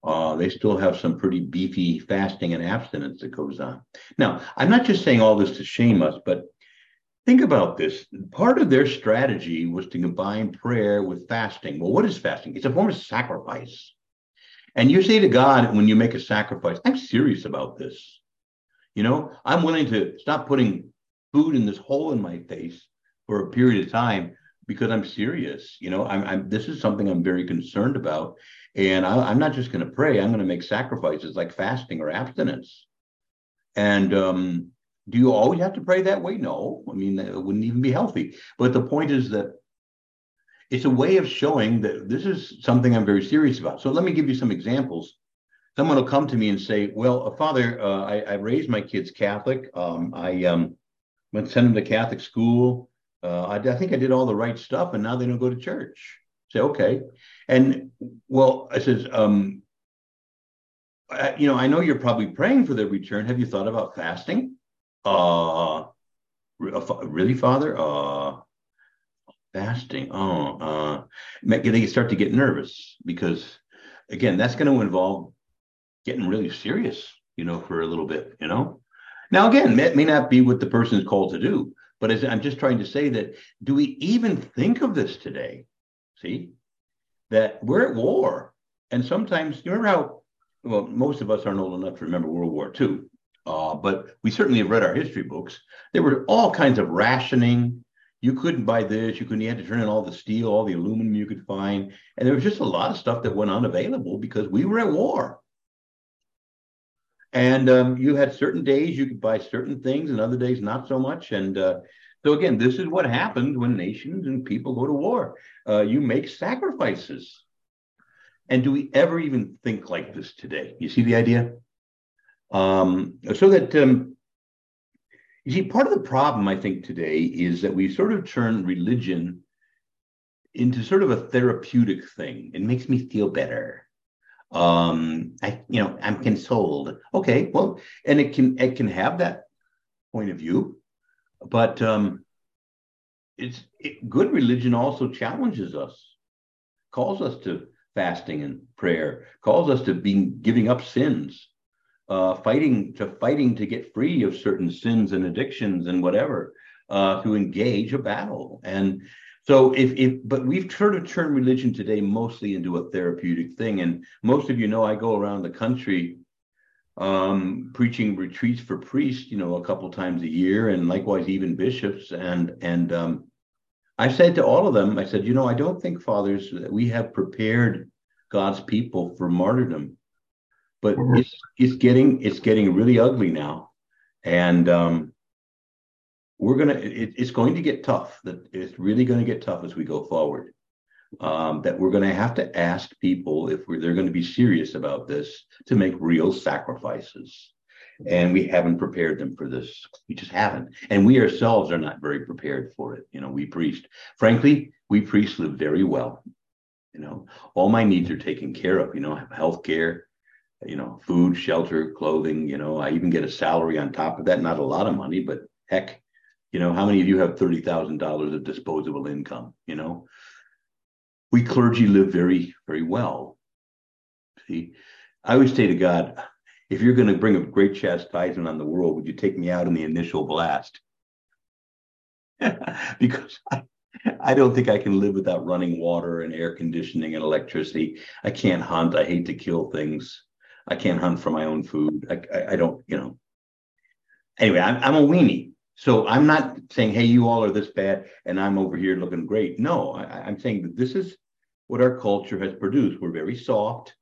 Uh, they still have some pretty beefy fasting and abstinence that goes on. Now, I'm not just saying all this to shame us, but think about this. Part of their strategy was to combine prayer with fasting. Well, what is fasting? It's a form of sacrifice. And you say to God when you make a sacrifice, I'm serious about this. You know, I'm willing to stop putting food in this hole in my face for a period of time because I'm serious. You know, I'm, I'm this is something I'm very concerned about. And I, am not just going to pray, I'm going to make sacrifices like fasting or abstinence. And um, do you always have to pray that way? No. I mean, it wouldn't even be healthy. But the point is that it's a way of showing that this is something I'm very serious about. So let me give you some examples. Someone will come to me and say, "Well, uh, Father, uh, I, I, raised my kids Catholic. Um, I um, went send them to Catholic school. Uh, I, I think I did all the right stuff, and now they don't go to church." say, okay. And well, I says, um, I, you know, I know you're probably praying for their return. Have you thought about fasting? Uh, really, Father? Uh, fasting. Oh, uh, they start to get nervous because, again, that's going to involve getting really serious, you know, for a little bit, you know. Now, again, it may not be what the person is called to do, but as I'm just trying to say that, do we even think of this today? See, that we're at war. And sometimes, you remember how, well, most of us aren't old enough to remember World War II, uh, but we certainly have read our history books. There were all kinds of rationing. You couldn't buy this, you couldn't, you had to turn in all the steel, all the aluminum you could find. And there was just a lot of stuff that went unavailable because we were at war. And um, you had certain days you could buy certain things and other days not so much. And uh, so again, this is what happens when nations and people go to war. Uh, you make sacrifices. And do we ever even think like this today? You see the idea? Um, so that um, you see, part of the problem I think today is that we sort of turn religion into sort of a therapeutic thing. It makes me feel better. Um, I, you know, I'm consoled. Okay, well, and it can it can have that point of view but um, it's it, good religion also challenges us, calls us to fasting and prayer, calls us to being giving up sins, uh, fighting to fighting to get free of certain sins and addictions and whatever, uh, to engage a battle. And so if if but we've sort of turned religion today mostly into a therapeutic thing. And most of you know I go around the country um, preaching retreats for priests, you know, a couple times a year, and likewise even bishops. And and um, I said to all of them, I said, you know, I don't think fathers that we have prepared God's people for martyrdom, but mm-hmm. it's it's getting it's getting really ugly now, and um, we're gonna it, it's going to get tough. That it's really going to get tough as we go forward um, that we're going to have to ask people if they're going to be serious about this to make real sacrifices. And we haven't prepared them for this. We just haven't. And we ourselves are not very prepared for it. You know, we priests, frankly, we priests live very well. You know, all my needs are taken care of, you know, health care, you know, food, shelter, clothing, you know, I even get a salary on top of that. Not a lot of money, but heck, you know, how many of you have $30,000 of disposable income, you know? we clergy live very, very well. See, I always say to God, if you're going to bring a great chastisement on the world, would you take me out in the initial blast? because I, I don't think I can live without running water and air conditioning and electricity. I can't hunt. I hate to kill things. I can't hunt for my own food. I, I, I don't, you know. Anyway, I'm, I'm a weenie. So I'm not saying, hey, you all are this bad and I'm over here looking great. No, I, am saying that this is what our culture has produced. We're very soft.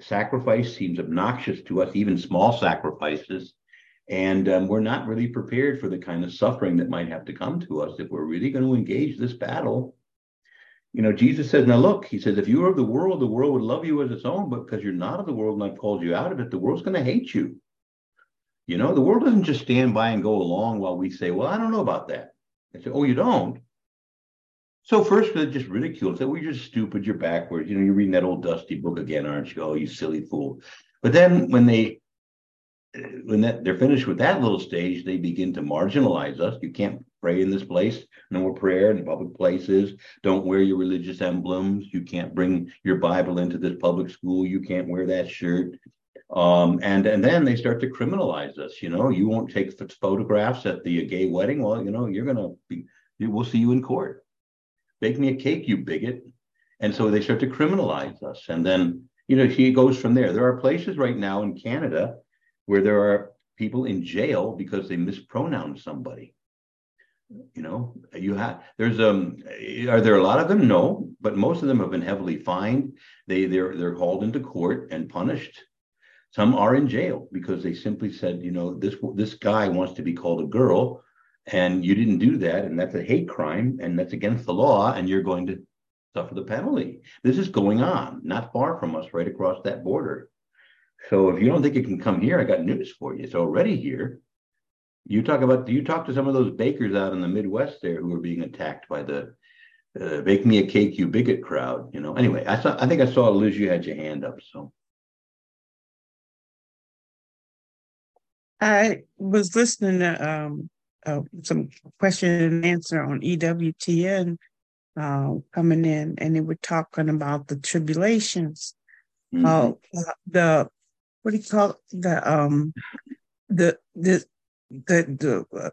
Sacrifice seems obnoxious to us, even small sacrifices. And um, we're not really prepared for the kind of suffering that might have to come to us if we're really going to engage this battle. You know, Jesus says, now look, he says, if you were of the world, the world would love you as its own, but because you're not of the world and I've called you out of it, the world's going to hate you. You know, the world doesn't just stand by and go along while we say, well, I don't know about that. They say, oh, you don't? So first they just ridicule, say, well, you're just stupid, you're backwards. You know, you're reading that old dusty book again, aren't you? Oh, you silly fool. But then when they uh, when that they're finished with that little stage, they begin to marginalize us. You can't pray in this place, no more prayer in public places. Don't wear your religious emblems. You can't bring your Bible into this public school. You can't wear that shirt. Um, and and then they start to criminalize us. You know, you won't take photographs at the gay wedding. Well, you know, you're gonna be. We'll see you in court. Bake me a cake, you bigot. And so they start to criminalize us. And then, you know, he goes from there. There are places right now in Canada where there are people in jail because they mispronounce somebody. You know, you have there's um are there a lot of them? No, but most of them have been heavily fined. They they're they're hauled into court and punished. Some are in jail because they simply said, you know, this this guy wants to be called a girl, and you didn't do that, and that's a hate crime, and that's against the law, and you're going to suffer the penalty. This is going on, not far from us, right across that border. So if you don't think it can come here, I got news for you. It's already here. You talk about you talk to some of those bakers out in the Midwest there who are being attacked by the uh, "bake me a cake, you bigot" crowd. You know. Anyway, I saw. I think I saw Liz. You had your hand up. So. I was listening to um, uh, some question and answer on EWTN uh, coming in, and they were talking about the tribulations. Mm-hmm. Uh, the what do you call it? the um the the the the uh,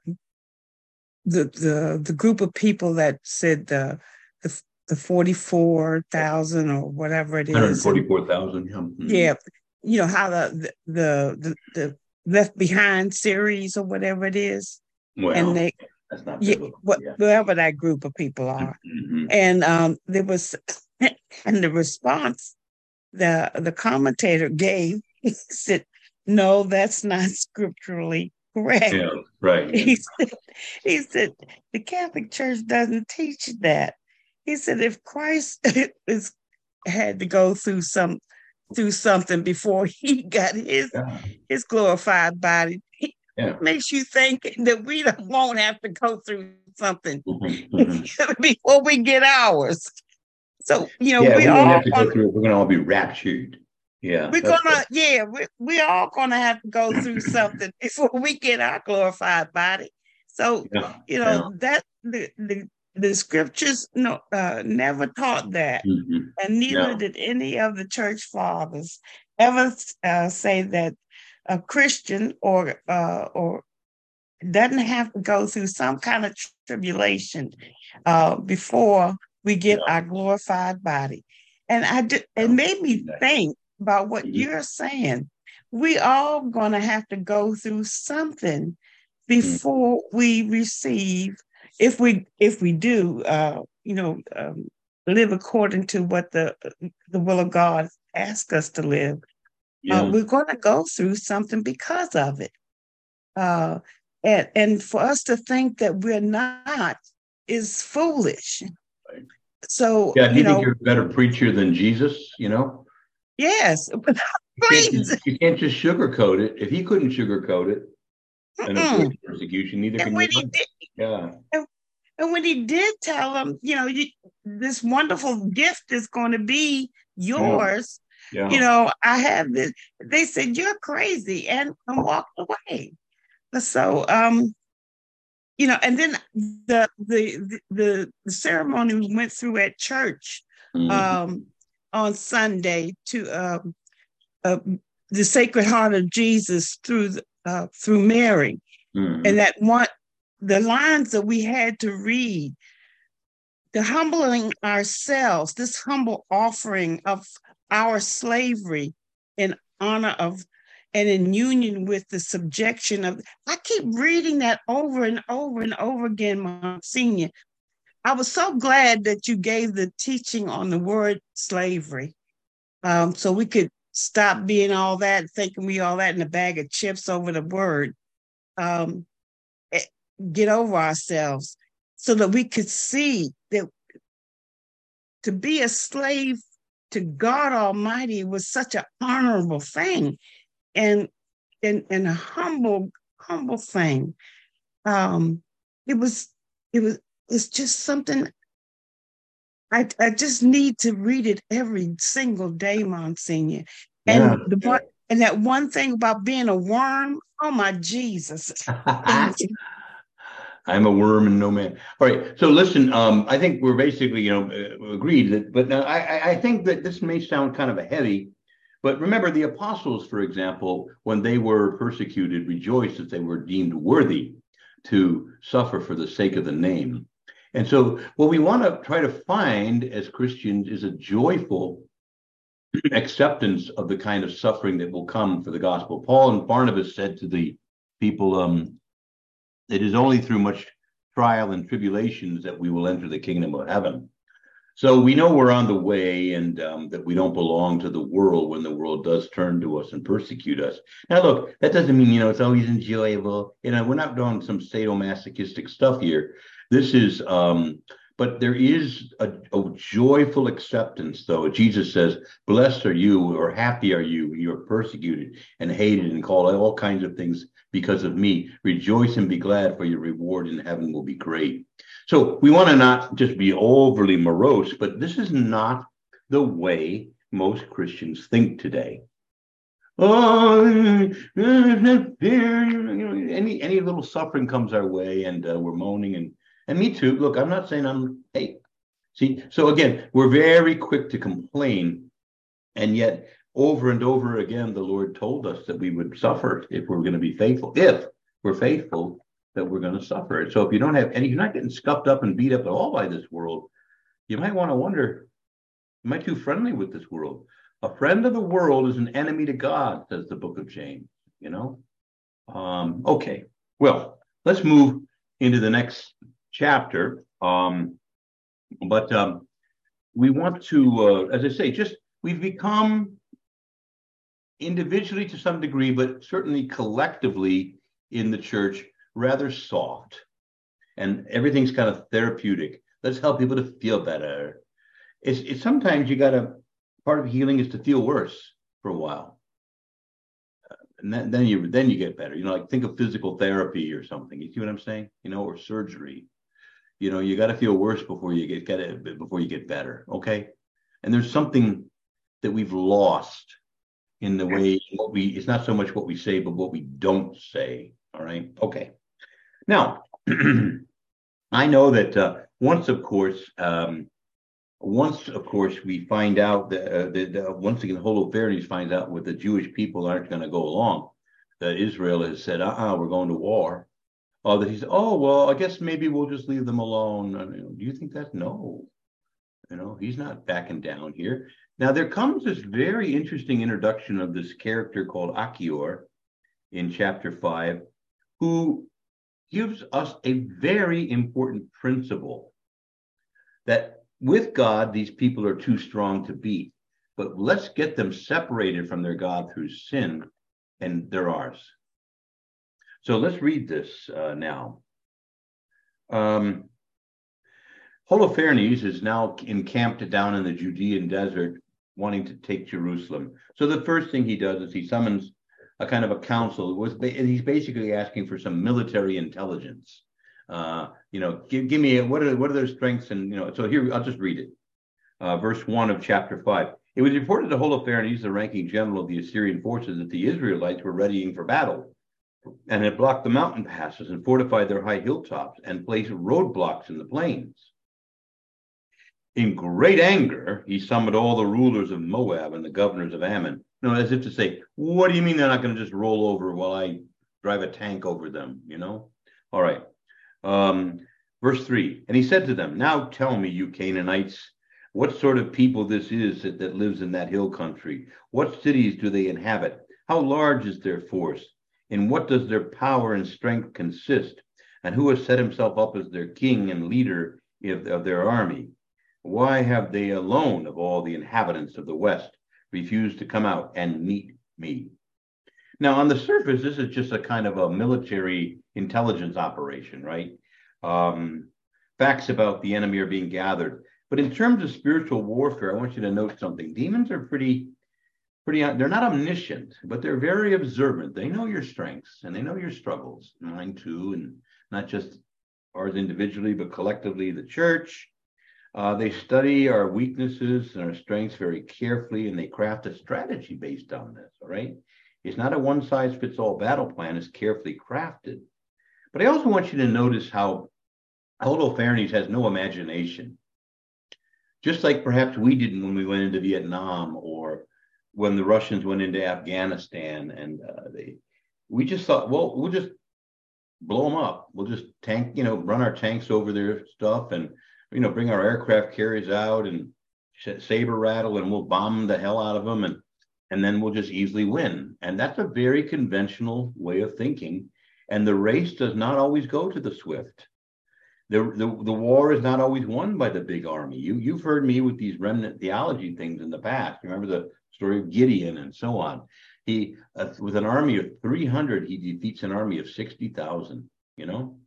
the, the the group of people that said the the, the forty four thousand or whatever it is. Forty four thousand. Yeah. Mm-hmm. yeah, you know how the the the, the Left Behind series or whatever it is. Well, and they that's not yeah, yeah. whatever that group of people are. Mm-hmm. And um, there was and the response the the commentator gave he said, No, that's not scripturally correct. Yeah, right. He said, he said the Catholic Church doesn't teach that. He said if Christ is had to go through some through something before he got his yeah. his glorified body. Yeah. makes you think that we don't, won't have to go through something mm-hmm, mm-hmm. before we get ours. So you know, yeah, we, we all have to go through. We're going to all be raptured. Yeah, we're gonna. Yeah, we we all gonna have to go through something before we get our glorified body. So yeah, you know yeah. that the, the the scriptures no uh, never taught that, mm-hmm. and neither yeah. did any of the church fathers ever uh, say that a Christian or uh, or doesn't have to go through some kind of tribulation uh, before we get yeah. our glorified body. And I did, it made me think about what mm-hmm. you're saying. We all gonna have to go through something mm-hmm. before mm-hmm. we receive if we if we do uh, you know um, live according to what the the will of God asks us to live, uh, yeah. uh, we're going to go through something because of it. Uh, and and for us to think that we're not is foolish. Right. So yeah, do you, you know, think you're a better preacher than Jesus? You know. Yes, you can't, you can't just sugarcoat it. If he couldn't sugarcoat it, and persecution, neither and can you. Did, yeah. And, and, when he did tell them, you know, you, this wonderful gift is going to be yours. Yeah. Yeah. You know, I have this. They said you're crazy, and, and walked away. So, um, you know, and then the the the, the ceremony we went through at church mm-hmm. um, on Sunday to um, uh, the Sacred Heart of Jesus through the, uh, through Mary, mm-hmm. and that one the lines that we had to read, the humbling ourselves, this humble offering of our slavery in honor of and in union with the subjection of I keep reading that over and over and over again, Monsignor. I was so glad that you gave the teaching on the word slavery. Um, so we could stop being all that, thinking we all that in a bag of chips over the word. Um, eh, get over ourselves so that we could see that to be a slave to God Almighty was such an honorable thing and and, and a humble, humble thing. Um, it was it was it's just something I, I just need to read it every single day, Monsignor. And yeah. the and that one thing about being a worm, oh my Jesus. I'm a worm and no man. All right. So listen, um, I think we're basically, you know, uh, agreed that, but I, I think that this may sound kind of a heavy, but remember the apostles, for example, when they were persecuted, rejoiced that they were deemed worthy to suffer for the sake of the name. And so what we want to try to find as Christians is a joyful acceptance of the kind of suffering that will come for the gospel. Paul and Barnabas said to the people, um, it is only through much trial and tribulations that we will enter the kingdom of heaven. So we know we're on the way and um, that we don't belong to the world when the world does turn to us and persecute us. Now, look, that doesn't mean, you know, it's always enjoyable. You know, we're not doing some sadomasochistic stuff here. This is um, but there is a, a, joyful acceptance, though. Jesus says, Blessed are you, or happy are you, you're persecuted and hated and called all kinds of things because of me. Rejoice and be glad, for your reward in heaven will be great. So we want to not just be overly morose, but this is not the way most Christians think today. Oh, any any little suffering comes our way, and uh, we're moaning and and me too. Look, I'm not saying I'm, hey, see, so again, we're very quick to complain. And yet, over and over again, the Lord told us that we would suffer if we're going to be faithful. If we're faithful, that we're going to suffer. So if you don't have any, you're not getting scuffed up and beat up at all by this world, you might want to wonder, am I too friendly with this world? A friend of the world is an enemy to God, says the book of James, you know? Um, okay, well, let's move into the next chapter. Um, but um, we want to, uh, as I say, just we've become individually to some degree, but certainly collectively in the church, rather soft. And everything's kind of therapeutic. Let's help people to feel better. It's, it's sometimes you got to, part of healing is to feel worse for a while. and then, then you then you get better. You know, like think of physical therapy or something. You see what I'm saying? You know, or surgery you know you got to feel worse before you get get it before you get better okay? And there's something that we've lost in the way what we it's not so much what we say but what we don't say all right? Okay. Now i know that uh, once of course um, once of course we find out that, uh, that uh, once again holofernes finds out what the jewish people aren't going to go along that israel has said uh-uh we're going to war Oh, that he said, oh, well, I guess maybe we'll just leave them alone. I mean, do you think that? No. You know, he's not backing down here. Now, there comes this very interesting introduction of this character called Achior in chapter five, who gives us a very important principle that with God, these people are too strong to beat, but let's get them separated from their God through sin, and they're ours. So let's read this uh, now. Um, Holofernes is now encamped down in the Judean desert, wanting to take Jerusalem. So the first thing he does is he summons a kind of a council. Was and he's basically asking for some military intelligence. Uh, you know, give, give me a, what are what are their strengths and you know. So here I'll just read it. Uh, verse one of chapter five. It was reported to Holofernes, the ranking general of the Assyrian forces, that the Israelites were readying for battle and had blocked the mountain passes and fortified their high hilltops and placed roadblocks in the plains. In great anger, he summoned all the rulers of Moab and the governors of Ammon. You know, as if to say, what do you mean they're not going to just roll over while I drive a tank over them? You know? All right. Um, verse 3 And he said to them, Now tell me, you Canaanites, what sort of people this is that, that lives in that hill country? What cities do they inhabit? How large is their force? In what does their power and strength consist? And who has set himself up as their king and leader of their army? Why have they alone of all the inhabitants of the West refused to come out and meet me? Now, on the surface, this is just a kind of a military intelligence operation, right? Um, facts about the enemy are being gathered. But in terms of spiritual warfare, I want you to note something. Demons are pretty, pretty, they're not omniscient, but they're very observant. They know your strengths and they know your struggles, mine too, and not just ours individually, but collectively, the church. Uh, they study our weaknesses and our strengths very carefully, and they craft a strategy based on this. All right. It's not a one size fits all battle plan, it's carefully crafted. But I also want you to notice how Holofernes has no imagination. Just like perhaps we didn't when we went into Vietnam when the Russians went into Afghanistan, and uh, they, we just thought, well, we'll just blow them up. We'll just tank, you know, run our tanks over their stuff, and you know, bring our aircraft carriers out and saber rattle, and we'll bomb the hell out of them, and and then we'll just easily win. And that's a very conventional way of thinking. And the race does not always go to the swift. The, the, the war is not always won by the big army. You, you've heard me with these remnant theology things in the past. Remember the story of Gideon and so on. He, uh, with an army of 300, he defeats an army of 60,000, you know?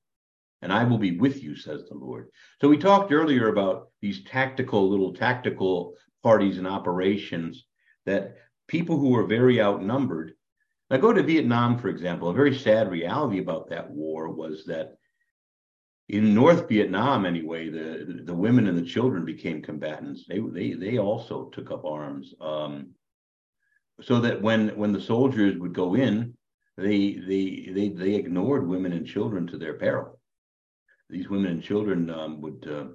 And I will be with you, says the Lord. So we talked earlier about these tactical, little tactical parties and operations that people who were very outnumbered. Now, go to Vietnam, for example. A very sad reality about that war was that in North Vietnam, anyway, the the women and the children became combatants. They they they also took up arms, um, so that when when the soldiers would go in, they they they they ignored women and children to their peril. These women and children um, would uh,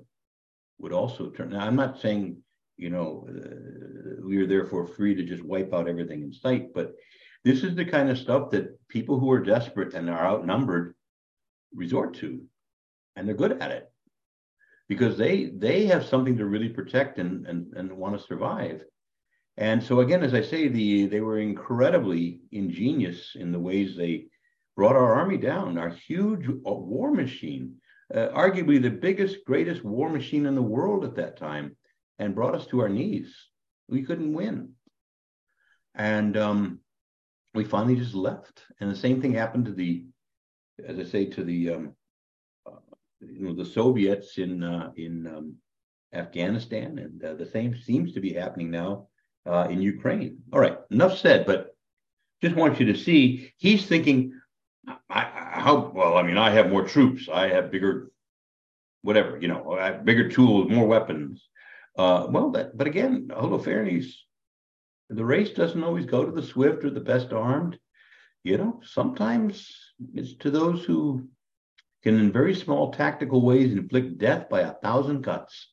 would also turn. Now, I'm not saying you know, uh, we are therefore free to just wipe out everything in sight. But this is the kind of stuff that people who are desperate and are outnumbered resort to, and they're good at it because they they have something to really protect and and, and want to survive. And so again, as I say, the they were incredibly ingenious in the ways they brought our army down, our huge uh, war machine, uh, arguably the biggest, greatest war machine in the world at that time and brought us to our knees. We couldn't win. And um, we finally just left. And the same thing happened to the, as I say, to the, um, you know, the Soviets in uh, in um, Afghanistan, and uh, the same seems to be happening now uh, in Ukraine. All right, enough said. But just want you to see, he's thinking, I, I, how well. I mean, I have more troops. I have bigger, whatever. You know, bigger tools, more weapons. Uh, well, that, but again, Holofernes, the race doesn't always go to the swift or the best armed. You know, sometimes it's to those who can, in very small tactical ways, inflict death by a thousand cuts.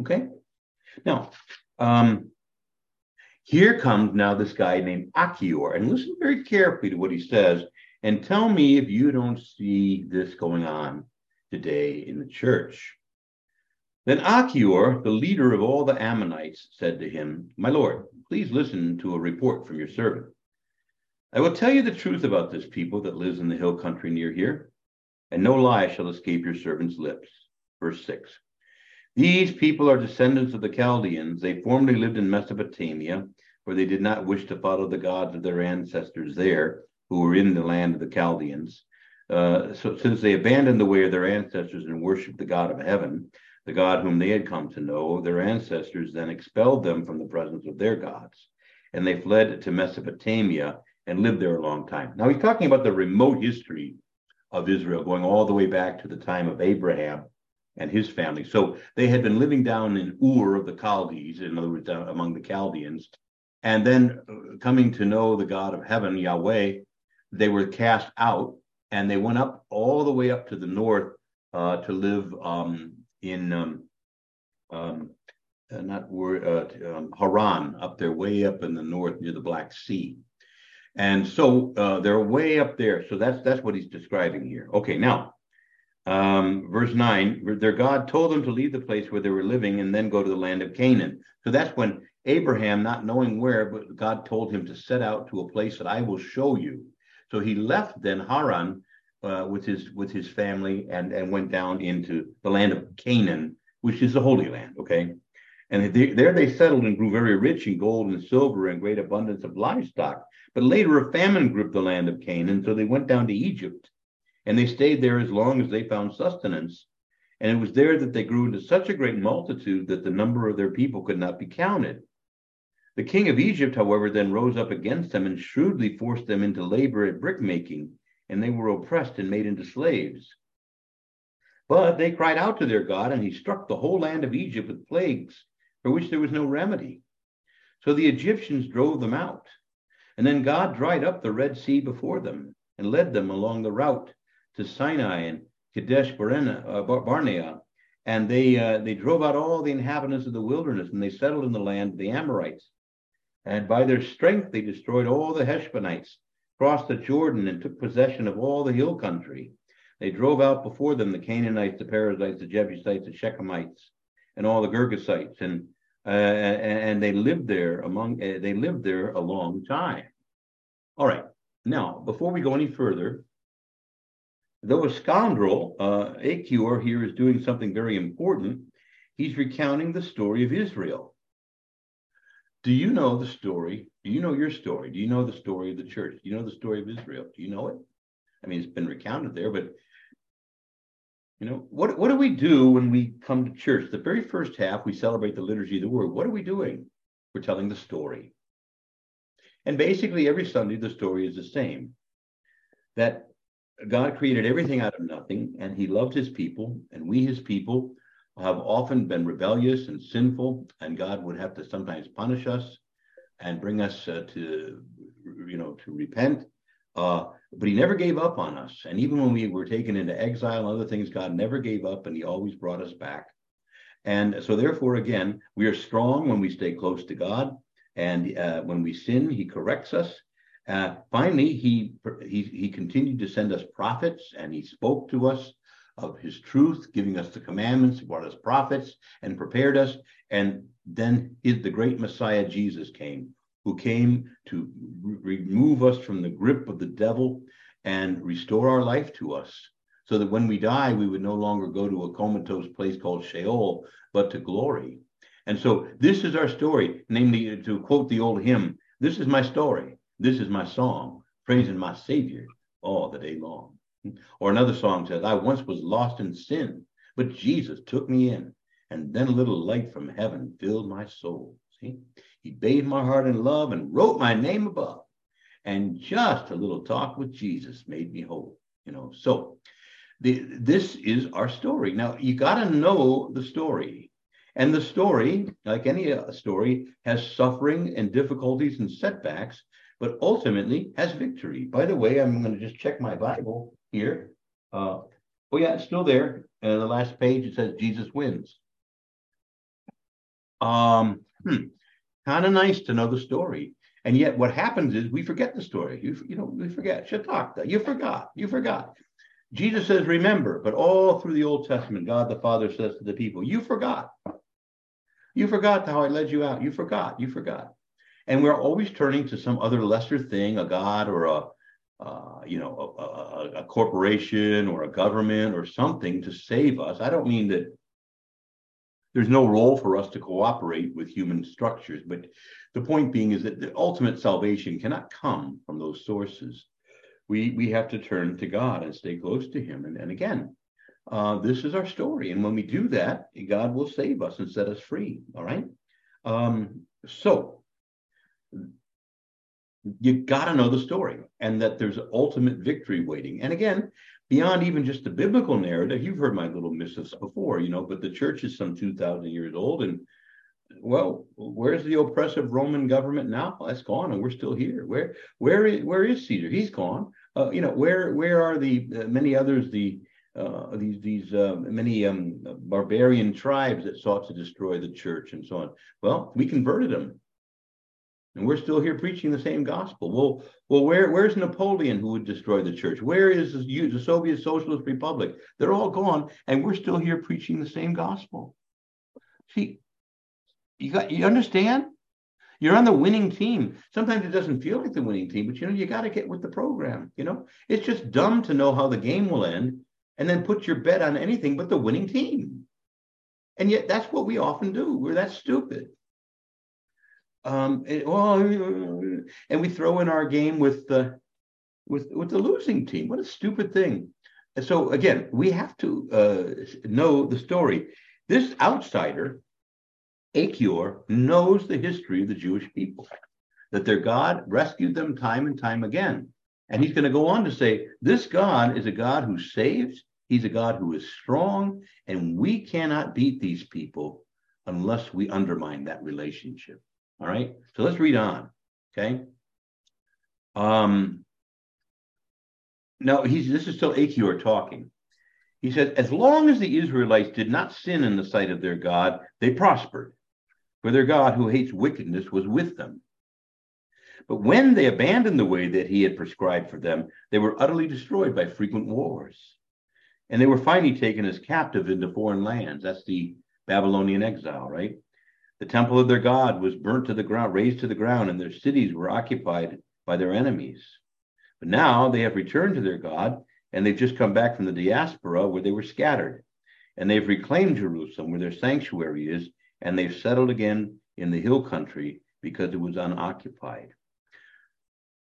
Okay? Now, um, here comes now this guy named Achior, and listen very carefully to what he says, and tell me if you don't see this going on today in the church. Then Achior, the leader of all the Ammonites, said to him, My lord, please listen to a report from your servant. I will tell you the truth about this people that lives in the hill country near here, and no lie shall escape your servant's lips. Verse 6. These people are descendants of the Chaldeans. They formerly lived in Mesopotamia, where they did not wish to follow the gods of their ancestors there, who were in the land of the Chaldeans. Uh, so since they abandoned the way of their ancestors and worshiped the God of heaven, the God whom they had come to know, their ancestors then expelled them from the presence of their gods, and they fled to Mesopotamia and lived there a long time. Now he's talking about the remote history of Israel, going all the way back to the time of Abraham and his family. So they had been living down in Ur of the Chaldees, in other words, among the Chaldeans, and then uh, coming to know the God of heaven, Yahweh, they were cast out and they went up all the way up to the north uh, to live um, in um, um, uh, not uh, um, Haran, up there, way up in the north near the Black Sea. And so uh, they're way up there. So that's that's what he's describing here. Okay, now um, verse nine: their God told them to leave the place where they were living and then go to the land of Canaan. So that's when Abraham, not knowing where, but God told him to set out to a place that I will show you. So he left then Haran uh, with his with his family and and went down into the land of Canaan, which is the Holy Land. Okay, and they, there they settled and grew very rich in gold and silver and great abundance of livestock. But later a famine gripped the land of Canaan, and so they went down to Egypt, and they stayed there as long as they found sustenance. And it was there that they grew into such a great multitude that the number of their people could not be counted. The king of Egypt, however, then rose up against them and shrewdly forced them into labor at brickmaking, and they were oppressed and made into slaves. But they cried out to their God, and he struck the whole land of Egypt with plagues, for which there was no remedy. So the Egyptians drove them out. And then God dried up the Red Sea before them and led them along the route to Sinai and Kadesh uh, Barnea. And they, uh, they drove out all the inhabitants of the wilderness, and they settled in the land of the Amorites. And by their strength, they destroyed all the Heshbonites, crossed the Jordan, and took possession of all the hill country. They drove out before them the Canaanites, the Perizzites, the Jebusites, the Shechemites, and all the Girgashites, and uh, and they lived there among uh, they lived there a long time. All right. Now, before we go any further, though a scoundrel, uh, Achior here is doing something very important. He's recounting the story of Israel. Do you know the story? Do you know your story? Do you know the story of the church? Do you know the story of Israel? Do you know it? I mean, it's been recounted there, but you know, what, what do we do when we come to church? The very first half, we celebrate the liturgy of the word. What are we doing? We're telling the story. And basically, every Sunday, the story is the same that God created everything out of nothing, and he loved his people, and we, his people, have often been rebellious and sinful, and God would have to sometimes punish us and bring us uh, to, you know, to repent. Uh, but he never gave up on us. And even when we were taken into exile and other things, God never gave up and he always brought us back. And so, therefore, again, we are strong when we stay close to God. And uh, when we sin, he corrects us. Uh, finally, he, he, he continued to send us prophets and he spoke to us of his truth, giving us the commandments, brought us prophets and prepared us. And then his, the great Messiah Jesus came, who came to re- remove us from the grip of the devil and restore our life to us so that when we die, we would no longer go to a comatose place called Sheol, but to glory. And so this is our story, namely, uh, to quote the old hymn, this is my story, this is my song, praising my Savior all the day long. Or another song says, I once was lost in sin, but Jesus took me in, and then a little light from heaven filled my soul. See? He bathed my heart in love and wrote my name above. And just a little talk with Jesus made me whole. You know, so the, this is our story. Now you got to know the story. And the story, like any story, has suffering and difficulties and setbacks, but ultimately has victory. By the way, I'm going to just check my Bible here. Uh, oh, yeah, it's still there. Uh, the last page, it says Jesus wins. Um, hmm kind of nice to know the story. And yet, what happens is we forget the story. You, you know, we forget. Shatakta, you forgot. You forgot. Jesus says, remember, but all through the Old Testament, God the Father says to the people, you forgot. You forgot how I led you out. You forgot. You forgot. And we're always turning to some other lesser thing, a God or a, uh, you know, a, a, a corporation or a government or something to save us. I don't mean that there's no role for us to cooperate with human structures. But the point being is that the ultimate salvation cannot come from those sources. We we have to turn to God and stay close to Him. And, and again, uh, this is our story. And when we do that, God will save us and set us free. All right. Um, so you got to know the story and that there's ultimate victory waiting. And again, beyond even just the biblical narrative, you've heard my little missives before, you know, but the church is some 2,000 years old. And well, where's the oppressive Roman government now? That's gone, and we're still here. Where, where, is, where is Caesar? He's gone. Uh, you know, where, where are the uh, many others? The uh, these these uh, many um, barbarian tribes that sought to destroy the church and so on. Well, we converted them and we're still here preaching the same gospel. Well, well, where where's Napoleon who would destroy the church? Where is the, the Soviet Socialist Republic? They're all gone, and we're still here preaching the same gospel. See, you got you understand? You're on the winning team. Sometimes it doesn't feel like the winning team, but you know you got to get with the program. You know, it's just dumb to know how the game will end and then put your bet on anything but the winning team. And yet that's what we often do. We're that stupid. Um, it, well, and we throw in our game with the with with the losing team. What a stupid thing! so again, we have to uh, know the story. This outsider, Achior, knows the history of the Jewish people, that their God rescued them time and time again. And he's going to go on to say, This God is a God who saves, he's a God who is strong, and we cannot beat these people unless we undermine that relationship. All right. So let's read on. Okay. Um, no, he's this is still Achior talking. He says, as long as the Israelites did not sin in the sight of their God, they prospered, for their God who hates wickedness was with them. But when they abandoned the way that he had prescribed for them, they were utterly destroyed by frequent wars. And they were finally taken as captive into foreign lands. That's the Babylonian exile, right? The temple of their God was burnt to the ground, razed to the ground, and their cities were occupied by their enemies. But now they have returned to their God, and they've just come back from the diaspora where they were scattered. And they've reclaimed Jerusalem, where their sanctuary is, and they've settled again in the hill country because it was unoccupied.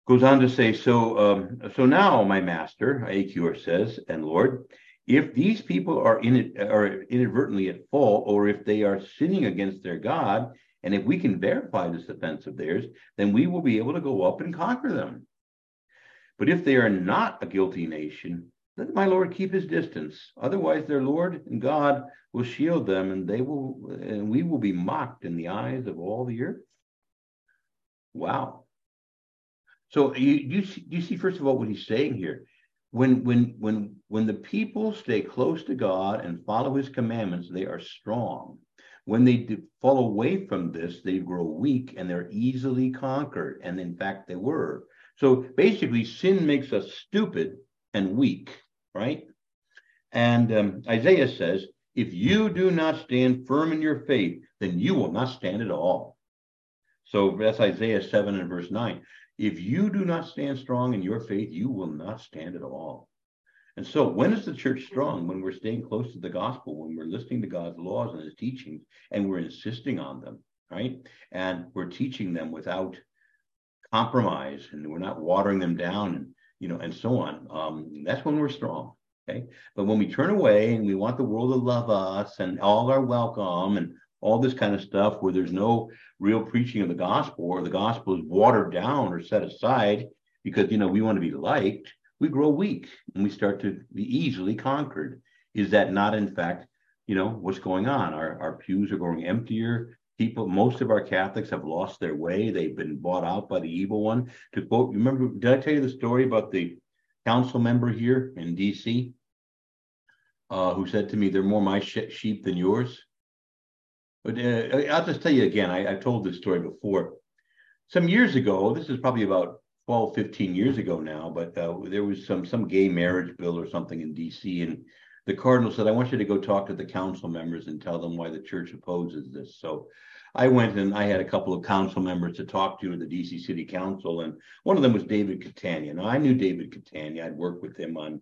Goes on to say, so, um, so now, my master, Achior says, and Lord, if these people are in it are inadvertently at fault, or if they are sinning against their God, and if we can verify this offense of theirs, then we will be able to go up and conquer them. But if they are not a guilty nation, let my Lord keep his distance. Otherwise, their Lord and God will shield them, and they will, and we will be mocked in the eyes of all the earth. Wow. So you you see, you see first of all what he's saying here when when when when the people stay close to God and follow his commandments, they are strong. When they fall away from this, they grow weak and they're easily conquered. And in fact, they were. So basically, sin makes us stupid and weak, right? And um, Isaiah says, if you do not stand firm in your faith, then you will not stand at all. So that's Isaiah 7 and verse 9. If you do not stand strong in your faith, you will not stand at all. And so, when is the church strong? When we're staying close to the gospel, when we're listening to God's laws and his teachings, and we're insisting on them, right? And we're teaching them without compromise, and we're not watering them down, and you know, and so on. Um, that's when we're strong. Okay. But when we turn away and we want the world to love us and all are welcome and all this kind of stuff where there's no real preaching of the gospel or the gospel is watered down or set aside because you know we want to be liked we grow weak and we start to be easily conquered. Is that not in fact you know what's going on? Our, our pews are growing emptier. People most of our catholics have lost their way. They've been bought out by the evil one. To quote remember did i tell you the story about the council member here in dc uh, who said to me they're more my sh- sheep than yours but uh, I'll just tell you again, I, have told this story before. Some years ago, this is probably about 12, 15 years ago now, but uh, there was some some gay marriage bill or something in DC. And the cardinal said, I want you to go talk to the council members and tell them why the church opposes this. So I went and I had a couple of council members to talk to in the DC City Council, and one of them was David Catania. Now I knew David Catania; I'd worked with him on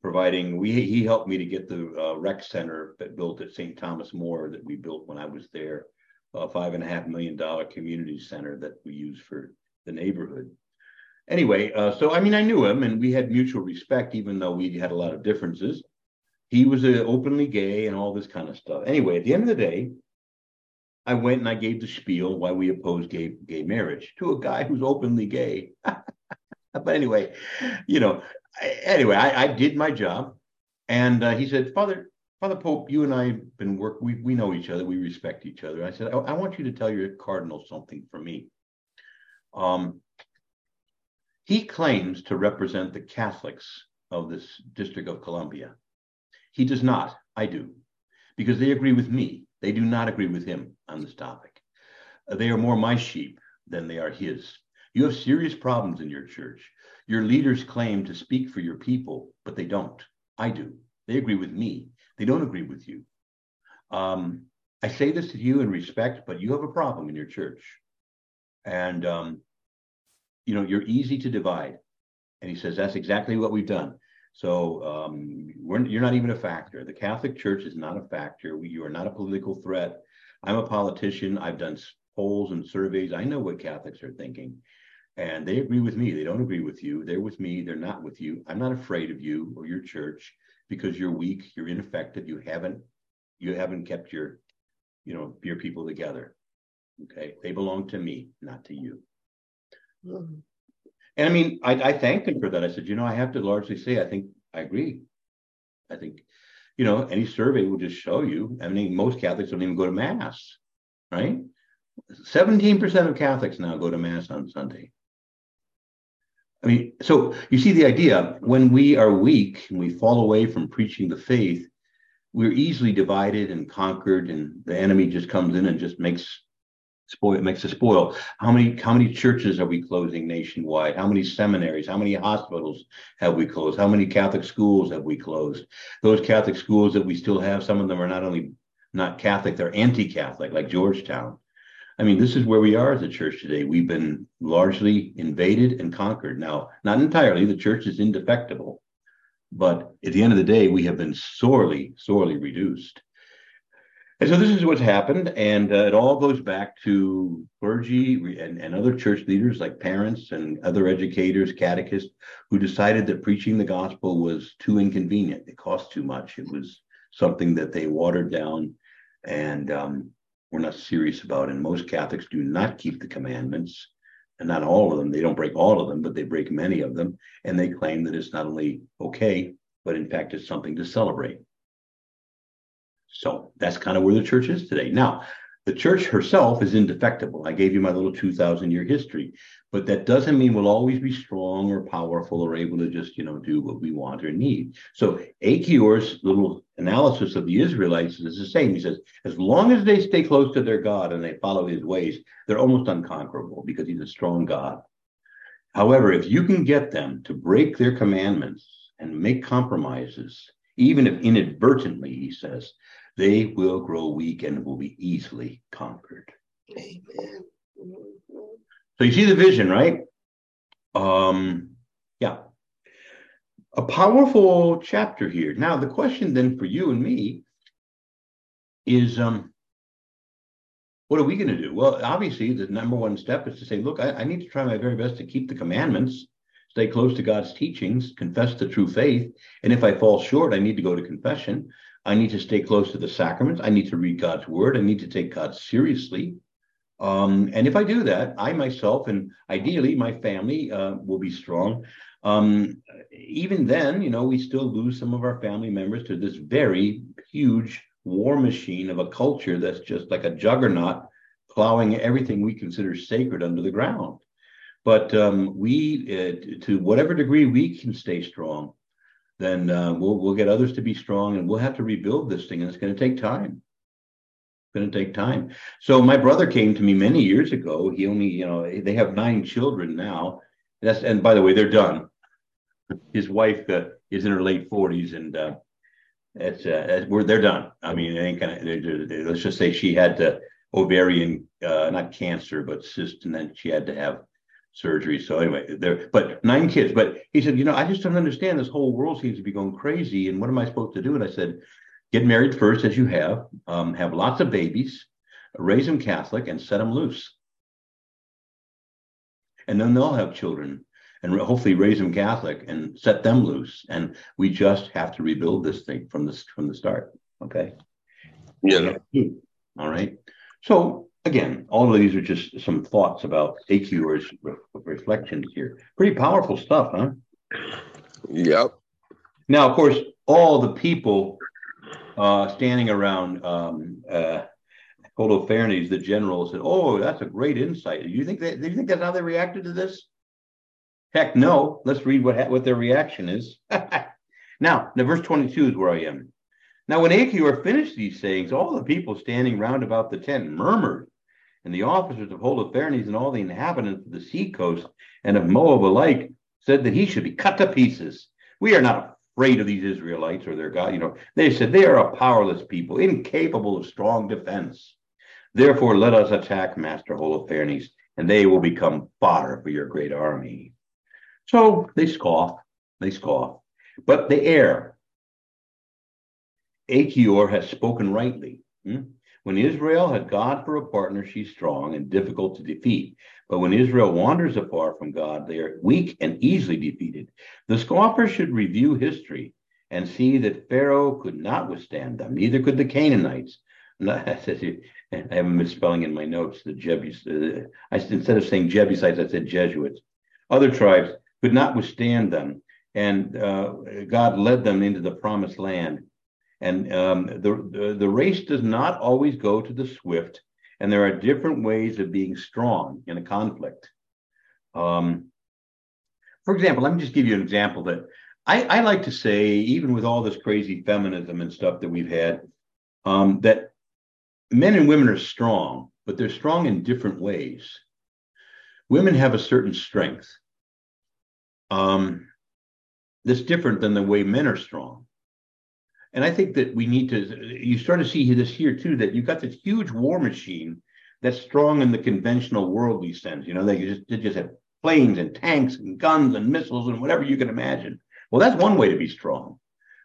providing we he helped me to get the uh, rec center that built at St. Thomas More that we built when I was there, a five and a half million dollar community center that we use for the neighborhood. Anyway, uh, so I mean I knew him and we had mutual respect even though we had a lot of differences. He was uh, openly gay and all this kind of stuff. Anyway, at the end of the day, I went and I gave the spiel why we oppose gay gay marriage to a guy who's openly gay. but anyway, you know, anyway, I, I, did my job, and uh, he said, "Father, Father Pope, you and I have been work. We we know each other. We respect each other." I said, I, I want you to tell your cardinal something for me." Um, he claims to represent the Catholics of this District of Columbia. He does not. I do, because they agree with me. They do not agree with him on this topic. They are more my sheep than they are his. You have serious problems in your church. Your leaders claim to speak for your people, but they don't. I do. They agree with me. They don't agree with you. Um, I say this to you in respect, but you have a problem in your church. And, um, you know, you're easy to divide. And he says, that's exactly what we've done. So um, you're not even a factor. The Catholic Church is not a factor. We, you are not a political threat. I'm a politician. I've done polls and surveys. I know what Catholics are thinking. and they agree with me. They don't agree with you. They're with me. They're not with you. I'm not afraid of you or your church because you're weak. You're ineffective. You haven't you haven't kept your you know your people together. Okay, they belong to me, not to you. And I mean, I, I thanked him for that. I said, you know, I have to largely say, I think I agree. I think, you know, any survey will just show you. I mean, most Catholics don't even go to mass, right? 17% of Catholics now go to mass on Sunday. I mean, so you see the idea when we are weak and we fall away from preaching the faith, we're easily divided and conquered, and the enemy just comes in and just makes spoil it makes a spoil. How many how many churches are we closing nationwide? How many seminaries? How many hospitals have we closed? How many Catholic schools have we closed? Those Catholic schools that we still have, some of them are not only not Catholic, they're anti-Catholic, like Georgetown. I mean, this is where we are as a church today. We've been largely invaded and conquered. Now, not entirely, the church is indefectible, but at the end of the day, we have been sorely, sorely reduced. And so this is what's happened, and uh, it all goes back to clergy and, and other church leaders like parents and other educators, catechists, who decided that preaching the gospel was too inconvenient. It cost too much. It was something that they watered down, and um, we're not serious about. And most Catholics do not keep the commandments, and not all of them. They don't break all of them, but they break many of them. And they claim that it's not only okay, but in fact, it's something to celebrate. So that's kind of where the church is today. Now, the church herself is indefectible. I gave you my little 2,000 year history, but that doesn't mean we'll always be strong or powerful or able to just, you know, do what we want or need. So Achior's little analysis of the Israelites is the same. He says, as long as they stay close to their God and they follow his ways, they're almost unconquerable because he's a strong God. However, if you can get them to break their commandments and make compromises, even if inadvertently, he says, they will grow weak and will be easily conquered. Amen. So you see the vision, right? Um, yeah. A powerful chapter here. Now, the question then for you and me is um, what are we going to do? Well, obviously, the number one step is to say, look, I, I need to try my very best to keep the commandments, stay close to God's teachings, confess the true faith. And if I fall short, I need to go to confession. I need to stay close to the sacraments. I need to read God's word. I need to take God seriously. Um, and if I do that, I myself and ideally my family uh, will be strong. Um, even then, you know, we still lose some of our family members to this very huge war machine of a culture that's just like a juggernaut plowing everything we consider sacred under the ground. But um, we, uh, to whatever degree we can stay strong, then uh, we'll we'll get others to be strong, and we'll have to rebuild this thing, and it's going to take time. It's going to take time. So my brother came to me many years ago. He only, you know, they have nine children now. That's and by the way, they're done. His wife uh, is in her late forties, and uh, it's uh, we're they're done. I mean, it ain't gonna. They're, they're, let's just say she had to ovarian, uh, not cancer, but cyst, and then she had to have surgery. So anyway, there, but nine kids. But he said, you know, I just don't understand. This whole world seems to be going crazy. And what am I supposed to do? And I said, get married first, as you have, um, have lots of babies, raise them Catholic, and set them loose. And then they'll have children and hopefully raise them Catholic and set them loose. And we just have to rebuild this thing from the from the start. Okay. Yeah. All right. So again, all of these are just some thoughts about Achior's re- reflections here. Pretty powerful stuff, huh? Yep. Now, of course, all the people uh, standing around um, uh, Holofernes, the general, said, "Oh, that's a great insight." Do you think that? Do you think that's how they reacted to this? Heck, no. Let's read what what their reaction is. now, the verse twenty-two is where I am. Now, when Achior finished these sayings, all the people standing round about the tent murmured and the officers of Holofernes and all the inhabitants of the seacoast and of Moab alike said that he should be cut to pieces. We are not afraid of these Israelites or their God. You know, they said they are a powerless people, incapable of strong defense. Therefore, let us attack Master Holofernes, and they will become fodder for your great army. So they scoff, they scoff, but they err. Achior has spoken rightly. Hmm? When Israel had God for a partner, she's strong and difficult to defeat. But when Israel wanders afar from God, they are weak and easily defeated. The scoffer should review history and see that Pharaoh could not withstand them, neither could the Canaanites. I have a misspelling in my notes. The Jebus, uh, I, instead of saying Jebusites, I said Jesuits. Other tribes could not withstand them, and uh, God led them into the promised land. And um, the, the the race does not always go to the swift, and there are different ways of being strong in a conflict. Um, for example, let me just give you an example that I, I, like to say, even with all this crazy feminism and stuff that we've had, um, that men and women are strong, but they're strong in different ways. Women have a certain strength um, that's different than the way men are strong. And I think that we need to, you start to see this here too, that you've got this huge war machine that's strong in the conventional worldly sense. You know, they just, they just have planes and tanks and guns and missiles and whatever you can imagine. Well, that's one way to be strong.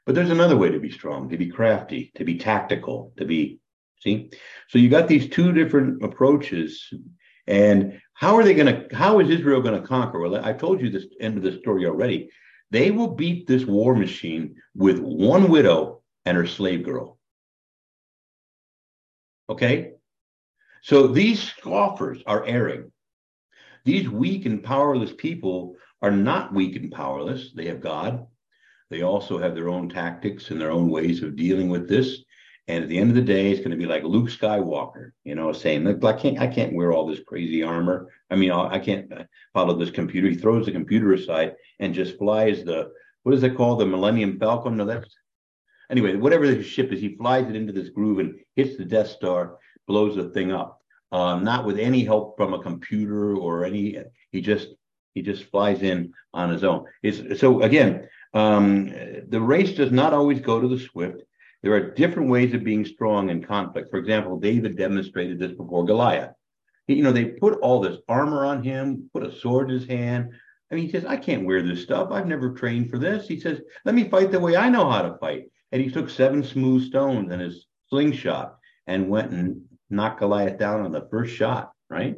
But there's another way to be strong, to be crafty, to be tactical, to be, see? So you got these two different approaches. And how are they going to, how is Israel going to conquer? Well, I told you this end of the story already. They will beat this war machine with one widow and her slave girl. Okay? So these scoffers are erring. These weak and powerless people are not weak and powerless. They have God. They also have their own tactics and their own ways of dealing with this. And at the end of the day, it's going to be like Luke Skywalker, you know, saying, "Look, I can't, I can't wear all this crazy armor. I mean, I can't uh, follow this computer." He throws the computer aside and just flies the what is it called, the Millennium Falcon? No, that's anyway, whatever the ship is, he flies it into this groove and hits the Death Star, blows the thing up. Uh, not with any help from a computer or any. He just he just flies in on his own. It's, so again, um, the race does not always go to the swift. There are different ways of being strong in conflict. For example, David demonstrated this before Goliath. He, you know, they put all this armor on him, put a sword in his hand. I mean, he says, I can't wear this stuff. I've never trained for this. He says, let me fight the way I know how to fight. And he took seven smooth stones and his slingshot and went and knocked Goliath down on the first shot, right?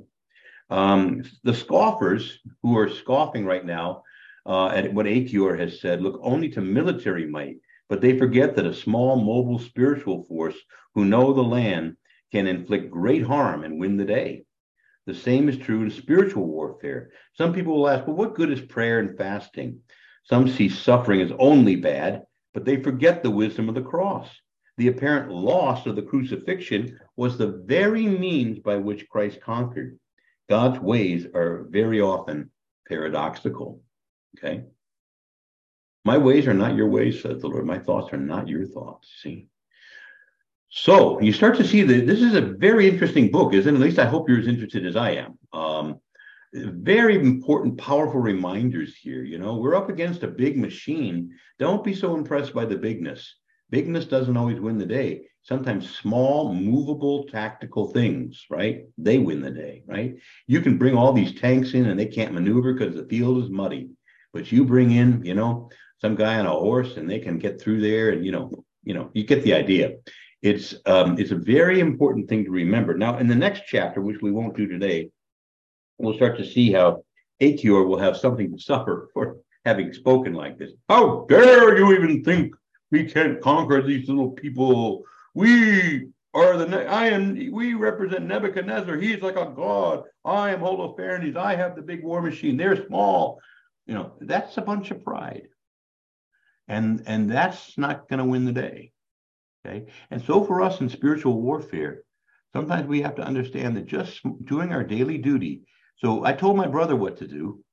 Um, the scoffers who are scoffing right now uh, at what Achior has said look only to military might, but they forget that a small, mobile spiritual force who know the land can inflict great harm and win the day. The same is true in spiritual warfare. Some people will ask, well, what good is prayer and fasting? Some see suffering as only bad, but they forget the wisdom of the cross. The apparent loss of the crucifixion was the very means by which Christ conquered. God's ways are very often paradoxical. Okay. My ways are not your ways, says the Lord. My thoughts are not your thoughts. See? So you start to see that this is a very interesting book, isn't it? At least I hope you're as interested as I am. Um, very important, powerful reminders here. You know, we're up against a big machine. Don't be so impressed by the bigness. Bigness doesn't always win the day. Sometimes small, movable, tactical things, right? They win the day, right? You can bring all these tanks in and they can't maneuver because the field is muddy. But you bring in, you know, some guy on a horse and they can get through there and you know, you know, you get the idea. It's um, it's a very important thing to remember. Now, in the next chapter, which we won't do today, we'll start to see how Achior will have something to suffer for having spoken like this. How dare you even think we can't conquer these little people? We are the I am we represent Nebuchadnezzar. He's like a god. I am Holofernes. I have the big war machine. They're small. You know, that's a bunch of pride. And and that's not going to win the day. Okay. And so for us in spiritual warfare, sometimes we have to understand that just doing our daily duty. So I told my brother what to do.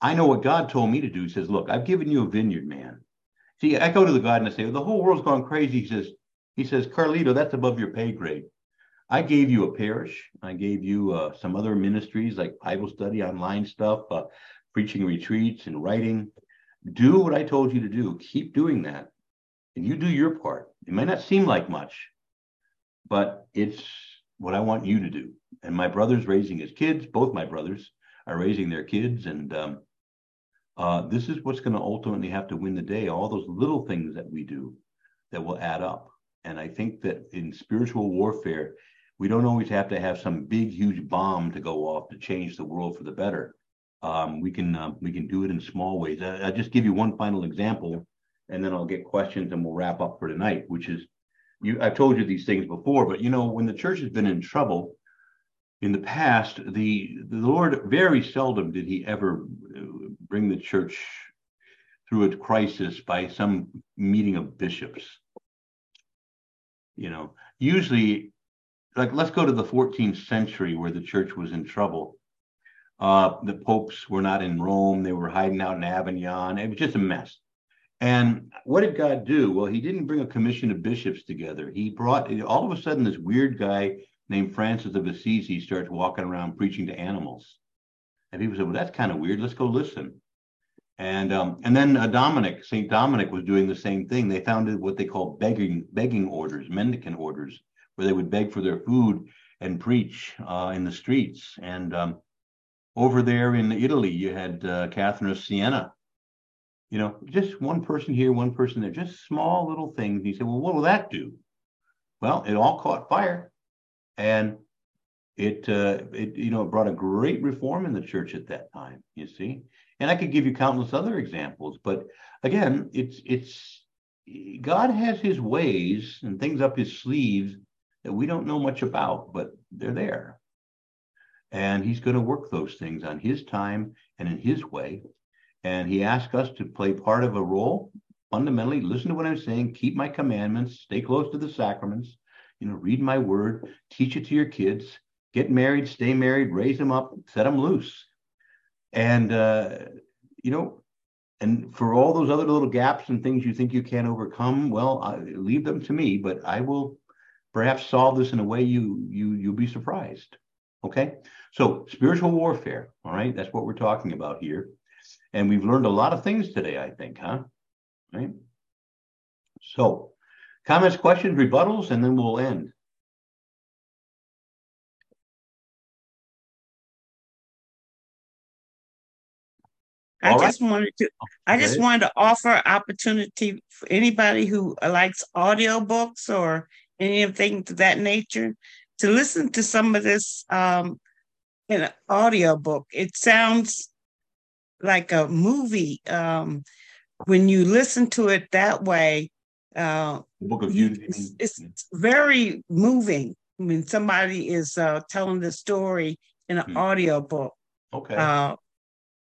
I know what God told me to do. He says, Look, I've given you a vineyard, man. See, I go to the God and I say, well, the whole world's gone crazy. He says, he says, Carlito, that's above your pay grade. I gave you a parish. I gave you uh, some other ministries like Bible study, online stuff, uh, preaching retreats and writing. Do what I told you to do. Keep doing that. And you do your part. It might not seem like much, but it's what I want you to do. And my brother's raising his kids. Both my brothers are raising their kids. And um, uh, this is what's going to ultimately have to win the day. All those little things that we do that will add up. And I think that in spiritual warfare, we don't always have to have some big, huge bomb to go off to change the world for the better. Um, we can uh, we can do it in small ways. I, I'll just give you one final example, and then I'll get questions and we'll wrap up for tonight. Which is, you I've told you these things before, but you know when the church has been in trouble in the past, the the Lord very seldom did He ever uh, bring the church through a crisis by some meeting of bishops. You know, usually like let's go to the 14th century where the church was in trouble. Uh, the popes were not in Rome; they were hiding out in Avignon. It was just a mess. And what did God do? Well, He didn't bring a commission of bishops together. He brought all of a sudden this weird guy named Francis of Assisi starts walking around preaching to animals, and people said, "Well, that's kind of weird. Let's go listen." And um, and then uh, Dominic, Saint Dominic, was doing the same thing. They founded what they call begging begging orders, mendicant orders, where they would beg for their food and preach uh, in the streets. And um, over there in Italy, you had uh, Catherine of Siena. You know, just one person here, one person there, just small little things. And you say, well, what will that do? Well, it all caught fire, and it uh, it you know brought a great reform in the church at that time. You see, and I could give you countless other examples, but again, it's it's God has His ways and things up His sleeves that we don't know much about, but they're there. And he's going to work those things on his time and in his way. And he asks us to play part of a role. Fundamentally, listen to what I'm saying, keep my commandments, stay close to the sacraments, you know, read my word, teach it to your kids, get married, stay married, raise them up, set them loose. And, uh, you know, and for all those other little gaps and things you think you can't overcome, well, I, leave them to me, but I will perhaps solve this in a way you you you'll be surprised. Okay, so spiritual warfare. All right, that's what we're talking about here, and we've learned a lot of things today. I think, huh? Right. So, comments, questions, rebuttals, and then we'll end. I All just right. wanted to I just wanted to offer opportunity for anybody who likes audiobooks or anything to that nature, to listen to some of this um, in an audio book. It sounds like a movie. Um, when you listen to it that way, uh, book of you, it's, it's, very moving. I mean, somebody is uh, telling the story in an hmm. audio book. Okay. Uh,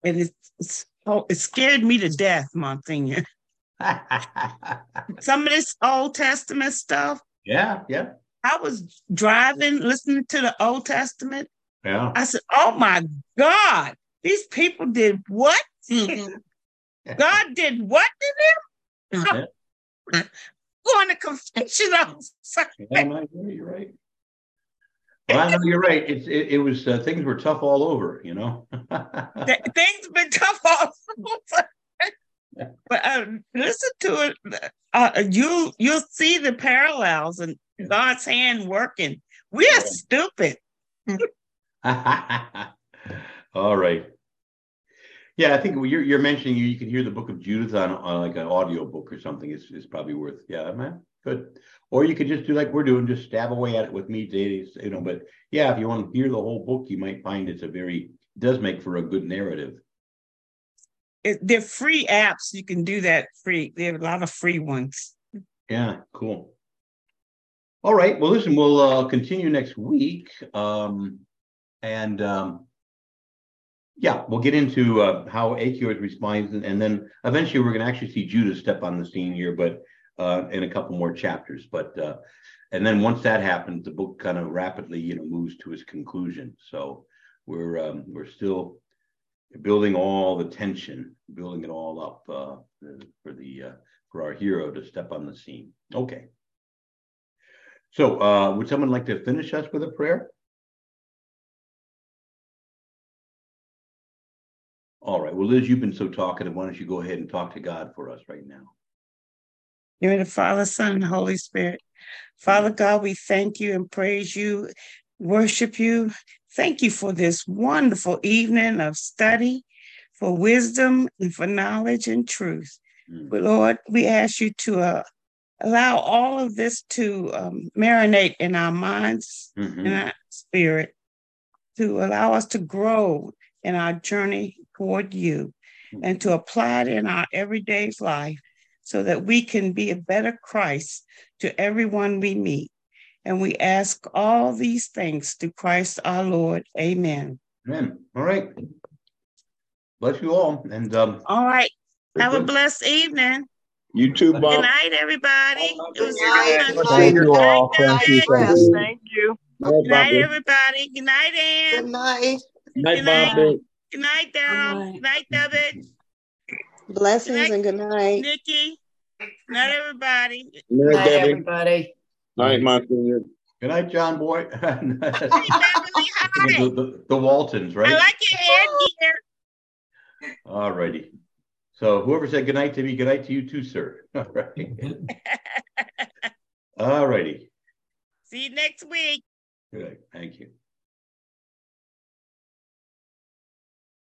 and it's, it's, oh, it scared me to death, Monsignor. Some of this Old Testament stuff, yeah, yeah. I was driving, listening to the Old Testament. Yeah. I said, "Oh my God, these people did what? God did what to them? Going to confessional." yeah, you're right. Well, I know you're right. It's it, it was uh, things were tough all over, you know. things been tough all over but uh, listen to it. Uh, you you'll see the parallels and God's hand working. We're yeah. stupid. All right. Yeah, I think you're you're mentioning you, you can hear the Book of Judith on, on like an audio book or something. Is is probably worth. Yeah, man, good. Or you could just do like we're doing, just stab away at it with me, days. You know, but yeah, if you want to hear the whole book, you might find it's a very does make for a good narrative it, they're free apps. You can do that free. There are a lot of free ones. Yeah, cool. All right. Well, listen, we'll uh, continue next week. Um, and um, yeah, we'll get into uh, how Achior responds. And, and then eventually we're going to actually see Judith step on the scene here, but uh, in a couple more chapters. But uh, and then once that happens, the book kind of rapidly, you know, moves to its conclusion. So we're um, we're still building all the tension, building it all up uh, for the uh, for our hero to step on the scene. Okay. So, uh, would someone like to finish us with a prayer? All right. Well, Liz, you've been so talkative. Why don't you go ahead and talk to God for us right now? You're the Father, Son, and Holy Spirit. Father God, we thank you and praise you, worship you, Thank you for this wonderful evening of study, for wisdom and for knowledge and truth. Mm. But Lord, we ask you to uh, allow all of this to um, marinate in our minds mm-hmm. and our spirit, to allow us to grow in our journey toward you mm-hmm. and to apply it in our everyday life so that we can be a better Christ to everyone we meet. And we ask all these things through Christ our Lord. Amen. Amen. All right. Bless you all. And um, all right. Have a blessed evening. You too, Bob. Good night, everybody. It was night. Thank you all. Thank you. Thank you. Thank you. Good night, everybody. Good night, Ann. Good night. Good night, Bobby. Good night, Daryl. Good night, David. Blessings good night, and good night. Nikki. Good night, everybody. Good night, night everybody. Night, my. Good night, John Boy. the, the, the, Waltons, right? I like your head here. All righty. So whoever said good night to me, good night to you too, sir. All right. All righty. See you next week. Good. Thank you.